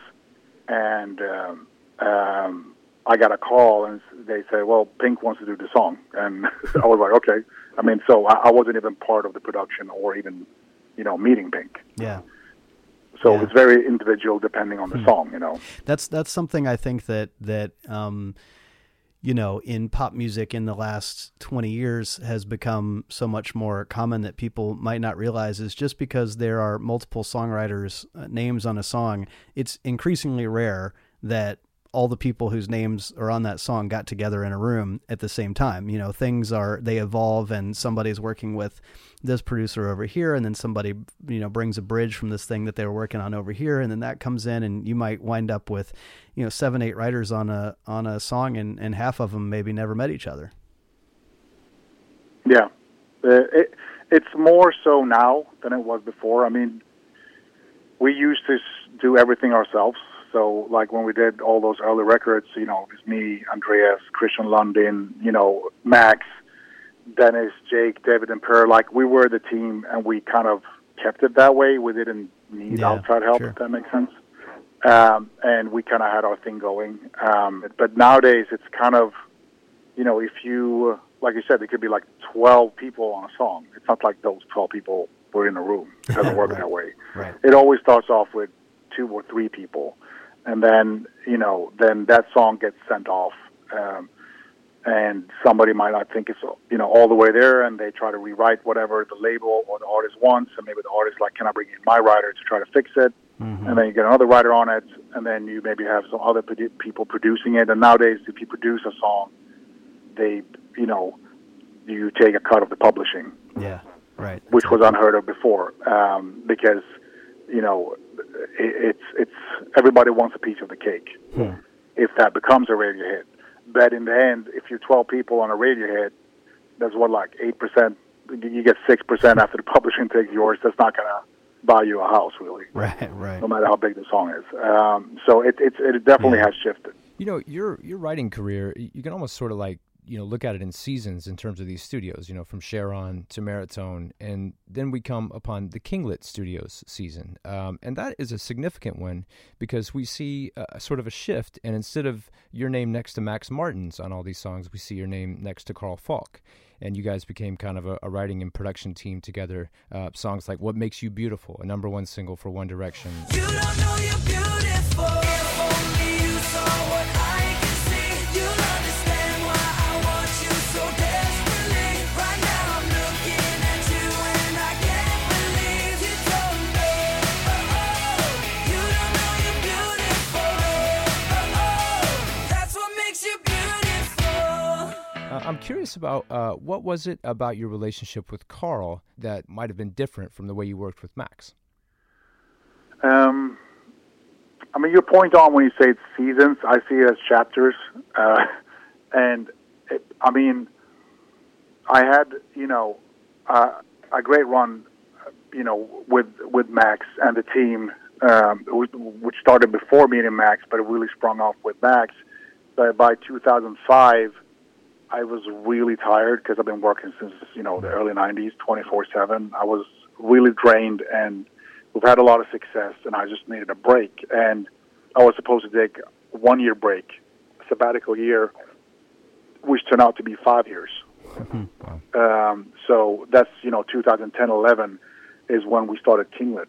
G: and um, um, I got a call and they said, "Well, Pink wants to do the song," and I was like, "Okay." I mean, so I, I wasn't even part of the production or even, you know, meeting Pink.
A: Yeah.
G: So
A: Yeah.
G: It's very individual depending on the song, you know.
A: that's that's something I think that that um, you know in pop music in the last 20 years has become so much more common that people might not realize is just because there are multiple songwriters uh, names on a song it's increasingly rare that all the people whose names are on that song got together in a room at the same time you know things are they evolve and somebody's working with this producer over here and then somebody you know brings a bridge from this thing that they were working on over here and then that comes in and you might wind up with you know seven eight writers on a on a song and and half of them maybe never met each other
G: Yeah, uh, it, it's more so now than it was before. I mean, we used to do everything ourselves. So, like when we did all those early records, you know, it was me, Andreas, Kristian Lundin, you know, Max, Denniz, Jake, David, and Per. Like we were the team, and we kind of kept it that way. We didn't need
A: Yeah,
G: outside help,
A: sure.
G: if that makes sense. Um, and we kind of had our thing going. Um, but nowadays, it's kind of you know, if you, like you said, it could be like 12 people on a song. It's not like those 12 people were in a room. It doesn't work
A: Right.
G: that way.
A: right
G: It always starts off with two or three people. And then, you know, then that song gets sent off. Um, and somebody might not think it's, you know, all the way there and they try to rewrite whatever the label or the artist wants. And maybe the artist like, can I bring in my writer to try to fix it? and then you get another writer on it, and then you maybe have some other produ- people producing it. And nowadays, if you produce a song, they, you know, you take a cut of the publishing,
A: yeah right
G: which was unheard of before, um, because, you know, it's it's everybody wants a piece of the cake. If that becomes a radio hit, but in the end, if you're 12 people on a radio hit, that's what like eight percent. You get six percent after the publishing takes yours. That's not gonna buy you a house, really
A: right right
G: no matter how big the song is. Um, so it, it's it definitely
A: Yeah.
G: has shifted.
E: You know, your your writing career, you can almost sort of like you know look at it in seasons in terms of these studios. You know, from Cheiron to Maratone, and then we come upon the Kinglet Studios season, um, and that is a significant one because we see a, sort of a shift. And instead of your name next to Max Martin's on all these songs, we see your name next to Carl Falk. And you guys became kind of a, a writing and production team together. Uh, songs like "What Makes You Beautiful," a number one single for One Direction.
H: You don't know you're beautiful. I'm
E: curious about uh, what was it about your relationship with Carl that might have been different from the way you worked with Max?
G: Um, I mean, your point on when you say it's seasons, I see it as chapters, uh, and it, I mean, I had you know uh, a great run, you know, with with Max and the team, um, which started before meeting Max, but it really sprung off with Max. But by 2005, I was really tired because I've been working since you know the early '90s, 24/7. I was really drained, and we've had a lot of success, and I just needed a break. And I was supposed to take one year break, sabbatical year, which turned out to be five years. Um, so that's you know 2010, 11 is when we started Kinglet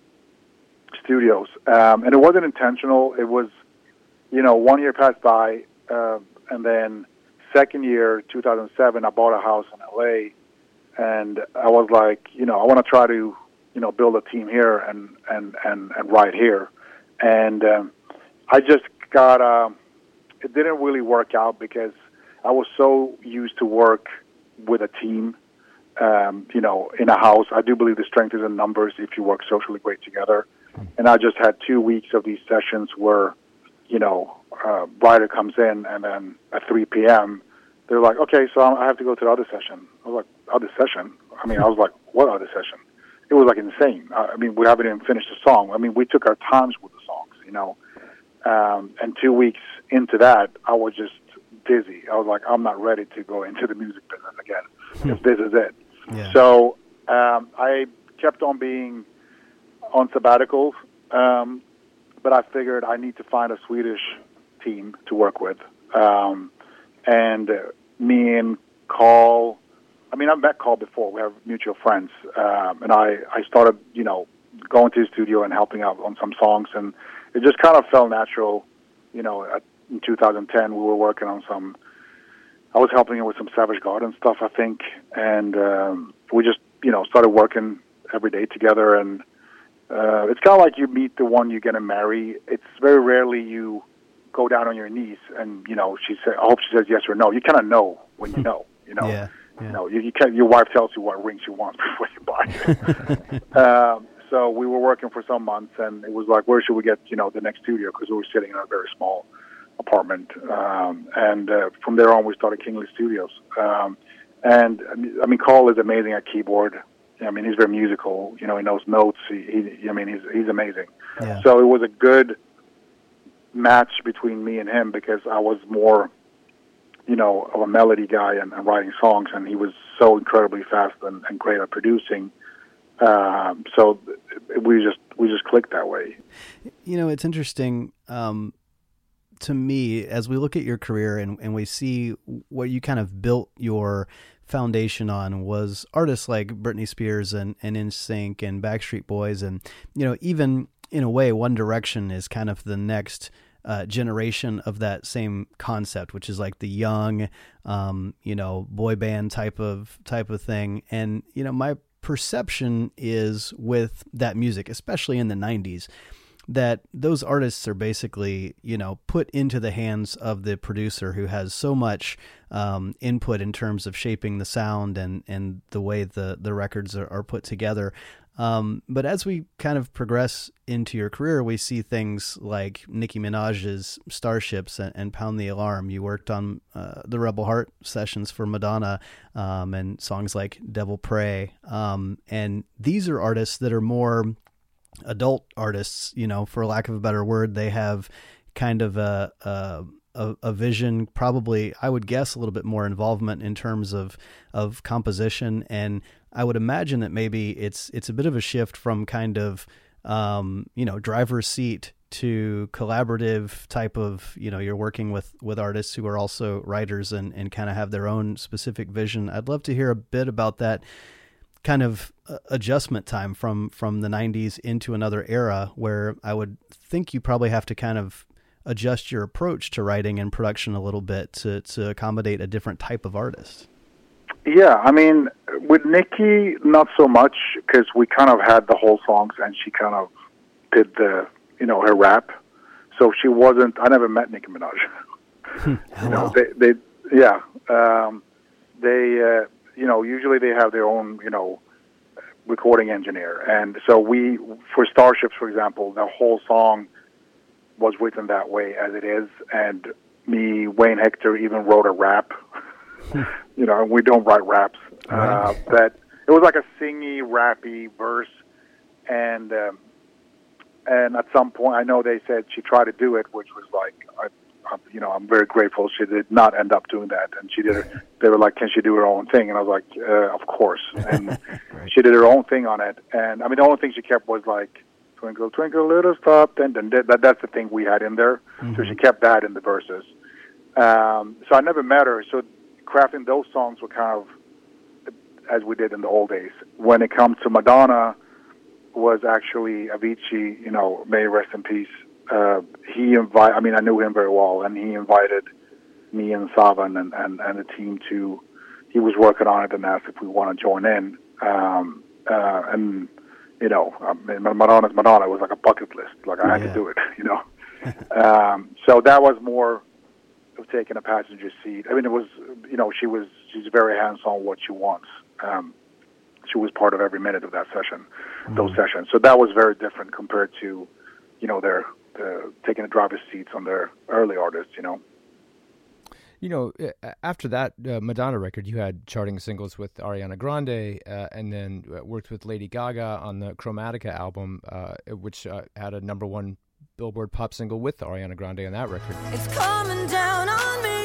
G: Studios, um, and it wasn't intentional. It was, you know, one year passed by, uh, and then second year, 2007, I bought a house in LA, and I was like, you know, I want to try to, you know, build a team here and and and and ride here, and um, I just got. Um, it didn't really work out because I was so used to work with a team. Um, you know, in a house, I do believe the strength is in numbers if you work socially great together. And I just had two weeks of these sessions where, you know, uh, writer comes in and then at 3 p.m. they're like, okay, so I have to go to the other session. I was like, other session? I mean, I was like, what other session? It was like insane. I I mean, we haven't even finished the song. I mean, we took our times with the songs, you know. Um, and two weeks into that, I was just dizzy. I was like, I'm not ready to go into the music business again. If this is it.
A: Yeah.
G: So um, I kept on being on sabbaticals, um, but I figured I need to find a Swedish team to work with. Um, and me and Carl, I mean, I've met Carl before. We have mutual friends, um, and I I started, you know, going to the studio and helping out on some songs, and it just kind of felt natural. You know, at, in 2010, we were working on some. I was helping him with some Savage Garden stuff, I think, and um, we just, you know, started working every day together. And uh, it's kind of like you meet the one you're going to marry. It's very rarely you go down on your knees and you know she said, I hope she says yes or no. You kind of know when you know. You know,
A: Yeah,
G: you know, you, you can Your wife tells you what ring she wants before you buy it. um, so we were working for some months, and it was like, where should we get you know the next studio? Because we were sitting in a very small apartment, um, and uh, from there on we started Kinglet Studios. Um, and I mean- I mean, Carl is amazing at keyboard. I mean, he's very musical. You know, he knows notes. He, he I mean, he's he's amazing.
A: Yeah.
G: So it was a good match between me and him because I was more, you know, of a melody guy and, and writing songs, and he was so incredibly fast and, and great at producing. Um, so we just we just clicked that way.
A: You know, it's interesting um, to me as we look at your career and, and we see what you kind of built your foundation on was artists like Britney Spears and, and NSYNC and Backstreet Boys. And, you know, even in a way, One Direction is kind of the next uh, generation of that same concept, which is like the young, um, you know, boy band type of type of thing. And, you know, my perception is with that music, especially in the 90s, that those artists are basically, you know, put into the hands of the producer who has so much um, input in terms of shaping the sound and, and the way the, the records are, are put together. Um, but as we kind of progress into your career, we see things like Nicki Minaj's Starships and, and Pound the Alarm. You worked on uh, the Rebel Heart sessions for Madonna um, and songs like Devil Pray. Um, and these are artists that are more adult artists, you know, for lack of a better word, they have kind of a, a a, a vision, probably I would guess a little bit more involvement in terms of of composition, and I would imagine that maybe it's it's a bit of a shift from kind of um, you know driver's seat to collaborative type of you know you're working with with artists who are also writers and and kind of have their own specific vision. I'd love to hear a bit about that kind of uh, adjustment time from from the 90s into another era where I would think you probably have to kind of adjust your approach to writing and production a little bit to to accommodate a different type of artist.
G: Yeah, I mean, with Nicki, not so much because we kind of had the whole songs, and she kind of did the, you know, her rap. So she wasn't. I never met Nicki Minaj. you know, they, they, yeah, um, they, uh, you know, usually they have their own, you know, recording engineer, and so we, for Starships, for example, the whole song was written that way as it is, and me, Wayne Hector, even wrote a rap. you know, and we don't write raps. Uh, that it was like a singy, rappy verse, and um, and at some point, I know they said she tried to do it, which was like, you know, I'm very grateful she did not end up doing that, and she did. it. They were like, "Can she do her own thing?" And I was like, uh, "Of course." And she did her own thing on it, and I mean, the only thing she kept was like. Twinkle, twinkle, little star. Then, then that, that's the thing we had in there. So she kept that in the verses. Um, so I never met her. So crafting those songs were kind of as we did in the old days. When it comes to Madonna, was actually Avicii. You know, may rest in peace. Uh, he invited. I mean, I knew him very well, and he invited me and Savan and, and, and the team to. He was working on it and asked if we want to join in. Um, uh, and you know, I mean, Madonna's Madonna was like a bucket list. Like I had
A: Yeah.
G: to do it. You know. um, so that was more of taking a passenger seat. I mean, it was, you know, she was, she's very hands on what she wants. Um, she was part of every minute of that session, those sessions. So that was very different compared to, you know, their, the, taking the driver's seats on their early artists, you know.
E: You know, uh, after that uh, Madonna record, you had charting singles with Ariana Grande, uh, and then uh, worked with Lady Gaga on the Chromatica album, uh, which uh, had a number one Billboard pop single with Ariana Grande on that record.
H: It's coming down on me.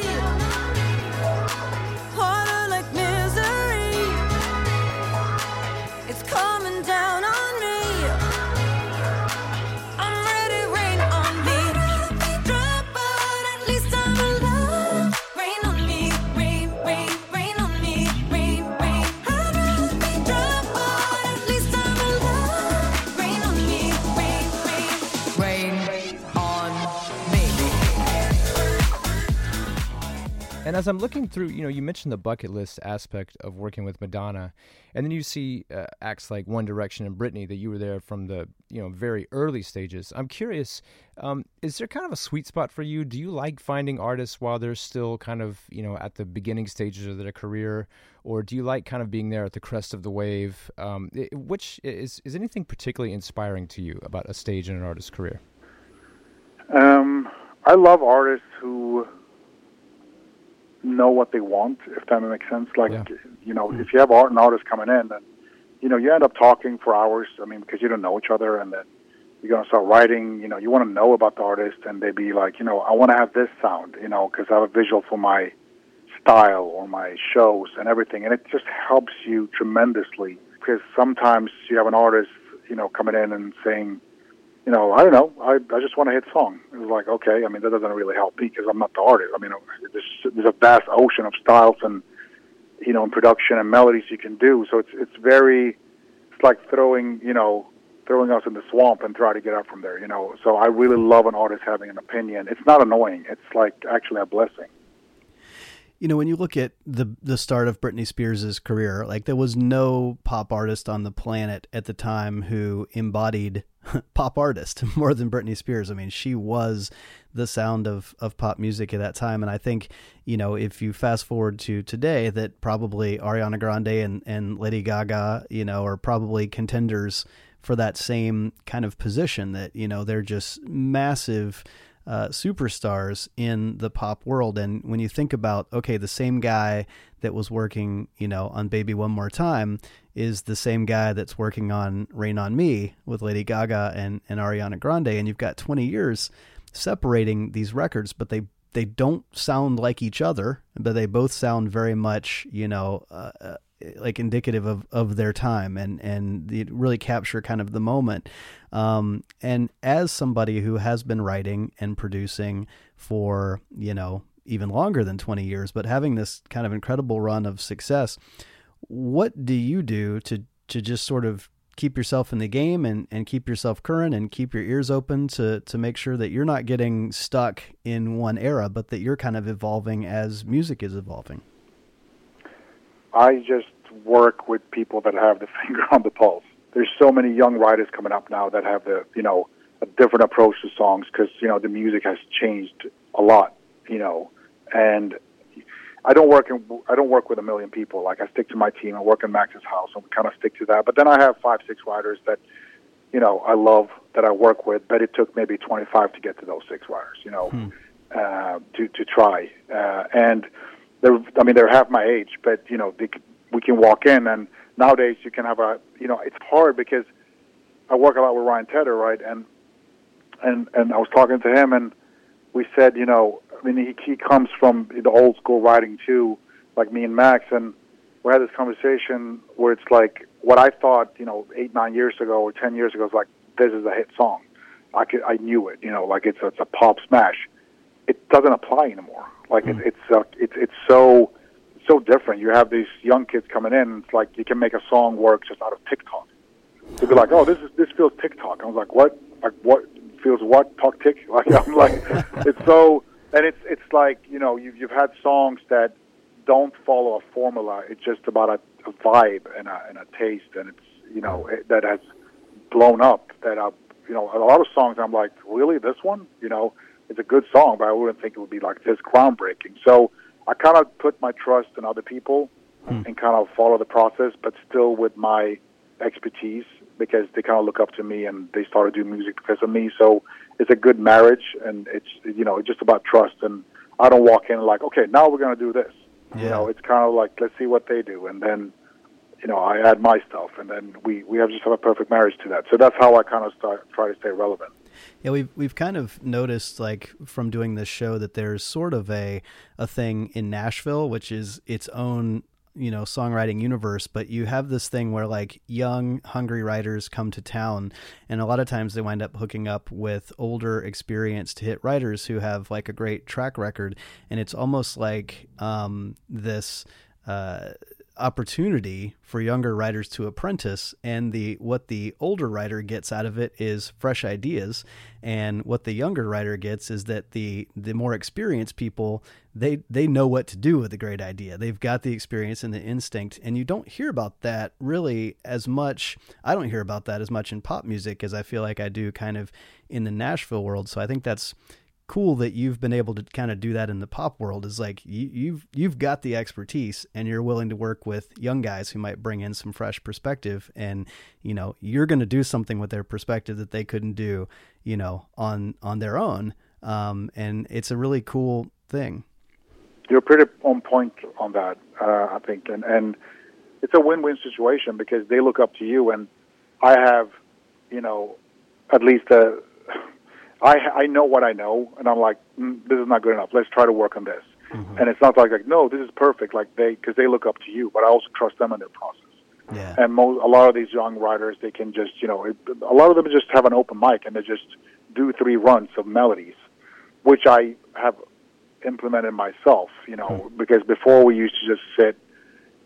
E: As I'm looking through, you know, you mentioned the bucket list aspect of working with Madonna, and then you see uh, acts like One Direction and Britney that you were there from the you know very early stages. I'm curious, um, is there kind of a sweet spot for you? Do you like finding artists while they're still kind of you know at the beginning stages of their career, or do you like kind of being there at the crest of the wave? Um, i- which is is anything particularly inspiring to you about a stage in an artist's career?
G: Um, I love artists who know what they want, if that makes sense. Like,
E: Yeah.
G: you know, mm-hmm. if you have art and artists coming in, and you know, you end up talking for hours. I mean, because you don't know each other, and then you're gonna start writing. You know, you want to know about the artist, and they be like, you know, I want to have this sound, you know, because I have a visual for my style or my shows and everything, and it just helps you tremendously. Because sometimes you have an artist, you know, coming in and saying, you know, I don't know. I I just want a hit song. It was like, okay. I mean, that doesn't really help me because I'm not the artist. I mean, uh, there's there's a vast ocean of styles and you know, and production and melodies you can do. So it's it's very, it's like throwing you know, throwing us in the swamp and try to get up from there. You know. So I really love an artist having an opinion. It's not annoying. It's like actually a blessing.
A: You know, when you look at the the start of Britney Spears' career, like there was no pop artist on the planet at the time who embodied pop artist more than Britney Spears. I mean, she was the sound of of pop music at that time, and I think you know if you fast forward to today, that probably Ariana Grande and and Lady Gaga, you know, are probably contenders for that same kind of position. That you know they're just massive uh, superstars in the pop world. And when you think about, okay, the same guy that was working, you know, on Baby One More Time is the same guy that's working on Rain on Me with Lady Gaga and, and Ariana Grande. And you've got 20 years separating these records, but they they don't sound like each other, but they both sound very much, you know, uh, uh, like indicative of, of their time and, and really capture kind of the moment. Um, and as somebody who has been writing and producing for, you know, even longer than 20 years, but having this kind of incredible run of success, what do you do to, to just sort of keep yourself in the game and, and keep yourself current and keep your ears open to, to make sure that you're not getting stuck in one era, but that you're kind of evolving as music is evolving?
G: I just work with people that have the finger on the pulse. There's so many young writers coming up now that have the you know a different approach to songs because you know the music has changed a lot. You know, and I don't work in I don't work with a million people. Like I stick to my team. I work in Max's house, and we kind of stick to that. But then I have five six writers that you know I love that I work with. But it took maybe 25 to get to those six writers. You know, uh, to to try uh, and they're I mean they're half my age, but you know they, we can walk in and nowadays you can have a you know it's hard because I work a lot with Ryan Tedder, right? And and and I was talking to him and we said you know I mean he he comes from the old school writing too, like me and Max, and we had this conversation where it's like what I thought you know eight nine years ago or ten years ago was like this is a hit song. I could I knew it, you know, like it's a, it's a pop smash. It doesn't apply anymore. Like it, it's uh, it's it's so so different. You have these young kids coming in. It's like you can make a song work just out of TikTok. They'd be like, "Oh, this is this feels TikTok." I was like, "What? Like what feels what? Talk tick?" Like I'm like, it's so, and it's it's like you know you've you've had songs that don't follow a formula. It's just about a, a vibe and a and a taste, and it's you know it, that has blown up. That uh, you know a lot of songs. I'm like, really, this one? You know, it's a good song, but I wouldn't think it would be like this groundbreaking. So I kind of put my trust in other people hmm. and kind of follow the process, but still with my expertise because they kind of look up to me and they started doing music because of me. So it's a good marriage, and it's you know it's just about trust. And I don't walk in like, okay, now we're going to do this. You know, it's kind of like let's see what they do, and then you know I add my stuff, and then we we have just have a perfect marriage to that. So that's how I kind of start try to stay relevant.
A: Yeah, we've we've kind of noticed like from doing this show that there's sort of a a thing in Nashville which is its own you know songwriting universe but you have this thing where like young hungry writers come to town and a lot of times they wind up hooking up with older experienced hit writers who have like a great track record and it's almost like um this uh opportunity for younger writers to apprentice and the what the older writer gets out of it is fresh ideas and what the younger writer gets is that the the more experienced people they they know what to do with a great idea. They've got the experience and the instinct and you don't hear about that really as much I don't hear about that as much in pop music as I feel like I do kind of in the Nashville world. So I think that's cool that you've been able to kind of do that in the pop world is like you, you've you've got the expertise and you're willing to work with young guys who might bring in some fresh perspective and you know you're going to do something with their perspective that they couldn't do you know on on their own um, and it's a really cool thing
G: You're pretty on point on that, uh, I think, and and it's a win-win situation because they look up to you, and I have, you know, at least a. I I know what I know, and I'm like, mm, this is not good enough. Let's try to work on this. And it's not like like no, this is perfect. Like they because they look up to you, but I also trust them in their process.
A: yeah
G: And mo- a lot of these young writers, they can just you know, it, a lot of them just have an open mic and they just do three runs of melodies, which I have implemented myself. You know, because before we used to just sit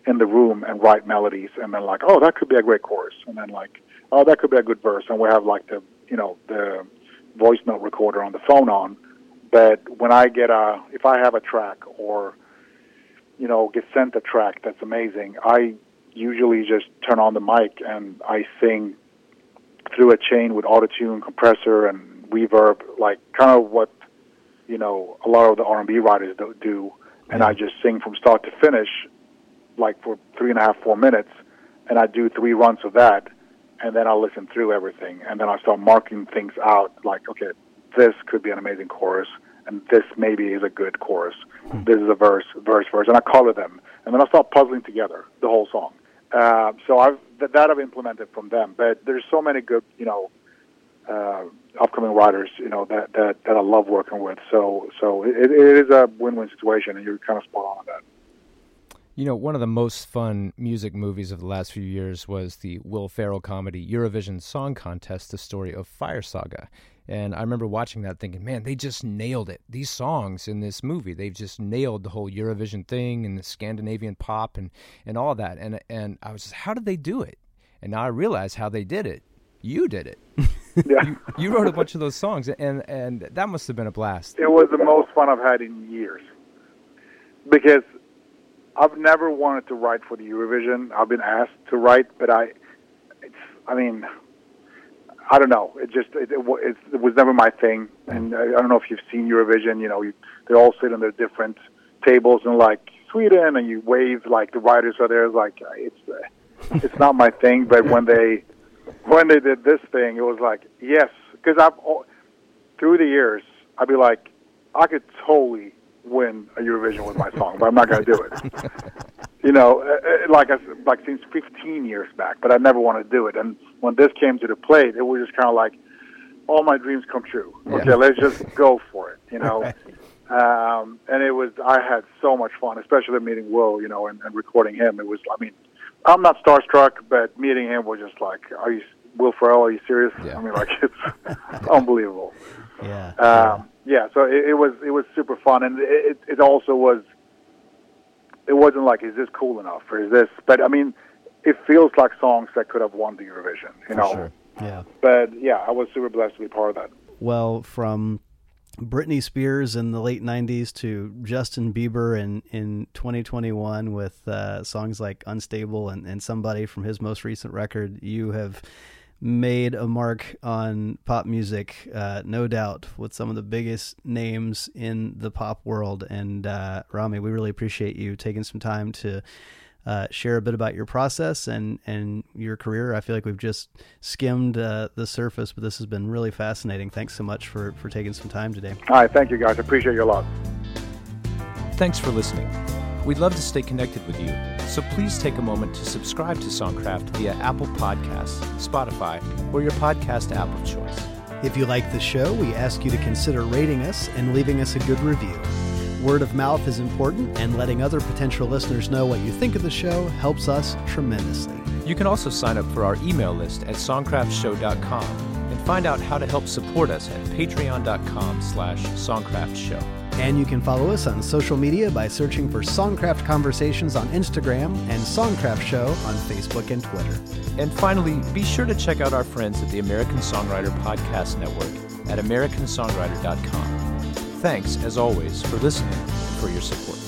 G: in the room and write melodies and then like, oh, that could be a great chorus, and then like, oh, that could be a good verse, and we have like the you know the voice note recorder on the phone on. But when I get a, if I have a track or you know get sent a track that's amazing, I usually just turn on the mic and I sing through a chain with autotune, compressor, and reverb, like kind of what you know a lot of the R&B writers do, do and I mm-hmm. just sing from start to finish, like for three and a half, four minutes, and I do three runs of that, and then I'll listen through everything, and then I'll start marking things out, like okay, this could be an amazing chorus, and this maybe is a good chorus. This is a verse, verse, verse, and I color them, and then I start puzzling together the whole song. Uh, so I've that, that I've implemented from them, but there's so many good, you know, uh, upcoming writers, you know, that, that, that I love working with. So, so it, it is a win-win situation, and you're kind of spot on on that.
E: You know, one of the most fun music movies of the last few years was the Will Ferrell comedy Eurovision Song Contest, the story of Fire Saga. And I remember watching that thinking, man, they just nailed it. These songs in this movie, they've just nailed the whole Eurovision thing and the Scandinavian pop and, and all that. And, and I was just, how did they do it? And now I realize how they did it. You did it.
G: Yeah.
E: you, you wrote a bunch of those songs, and, and that must have been a blast.
G: It was the most fun I've had in years because I've never wanted to write for the Eurovision. I've been asked to write, but I, it's, I mean, I don't know. It just it, it, it's, it was never my thing, and I, I don't know if you've seen Eurovision. You know, you, they all sit on their different tables and like Sweden, and you wave like the writers are there. Like it's uh, it's not my thing. But when they when they did this thing, it was like yes, because I've through the years I'd be like, I could totally win a Eurovision with my song, but I'm not going to do it. you know, uh, uh, like I, like since 15 years back, but I never wanted to do it. And when this came to the plate, it was just kind of like all my dreams come true. Okay, let's just go for it. You know. Um, and it was, I had so much fun, especially meeting Will, you know, and, and recording him. It was, I mean, I'm not starstruck, but meeting him was just like, are you, Will Ferrell, are you serious?
E: Yeah.
G: I mean, like, it's unbelievable.
A: yeah
G: Um, yeah, so it, it was it was super fun, and it it also was. It wasn't like, is this cool enough, or is this? But I mean, it feels like songs that could have won the Eurovision, you know.
E: sure.
A: yeah
G: But yeah, I was super blessed to be part of that.
A: well from Britney Spears in the late 90s to Justin Bieber in, in 2021 with uh, songs like Unstable and, and Somebody from his most recent record, you have made a mark on pop music, uh, no doubt, with some of the biggest names in the pop world. And uh, Rami, we really appreciate you taking some time to uh, share a bit about your process and, and your career. I feel like we've just skimmed uh, the surface, but this has been really fascinating. Thanks so much for, for taking some time today.
G: All right, thank you guys. I appreciate you a lot.
B: Thanks for listening. We'd love to stay connected with you, so please take a moment to subscribe to Songcraft via Apple Podcasts, Spotify, or your podcast app of choice.
A: If you like the show, we ask you to consider rating us and leaving us a good review. Word of mouth is important, and letting other potential listeners know what you think of the show helps us tremendously.
B: You can also sign up for our email list at songcraftshow.com and find out how to help support us at patreon.com slash songcraftshow.
A: And you can follow us on social media by searching for Songcraft Conversations on Instagram and Songcraft Show on Facebook and Twitter.
E: And finally, be sure to check out our friends at the American Songwriter Podcast Network at americansongwriter.com. Thanks, as always, for listening and for your support.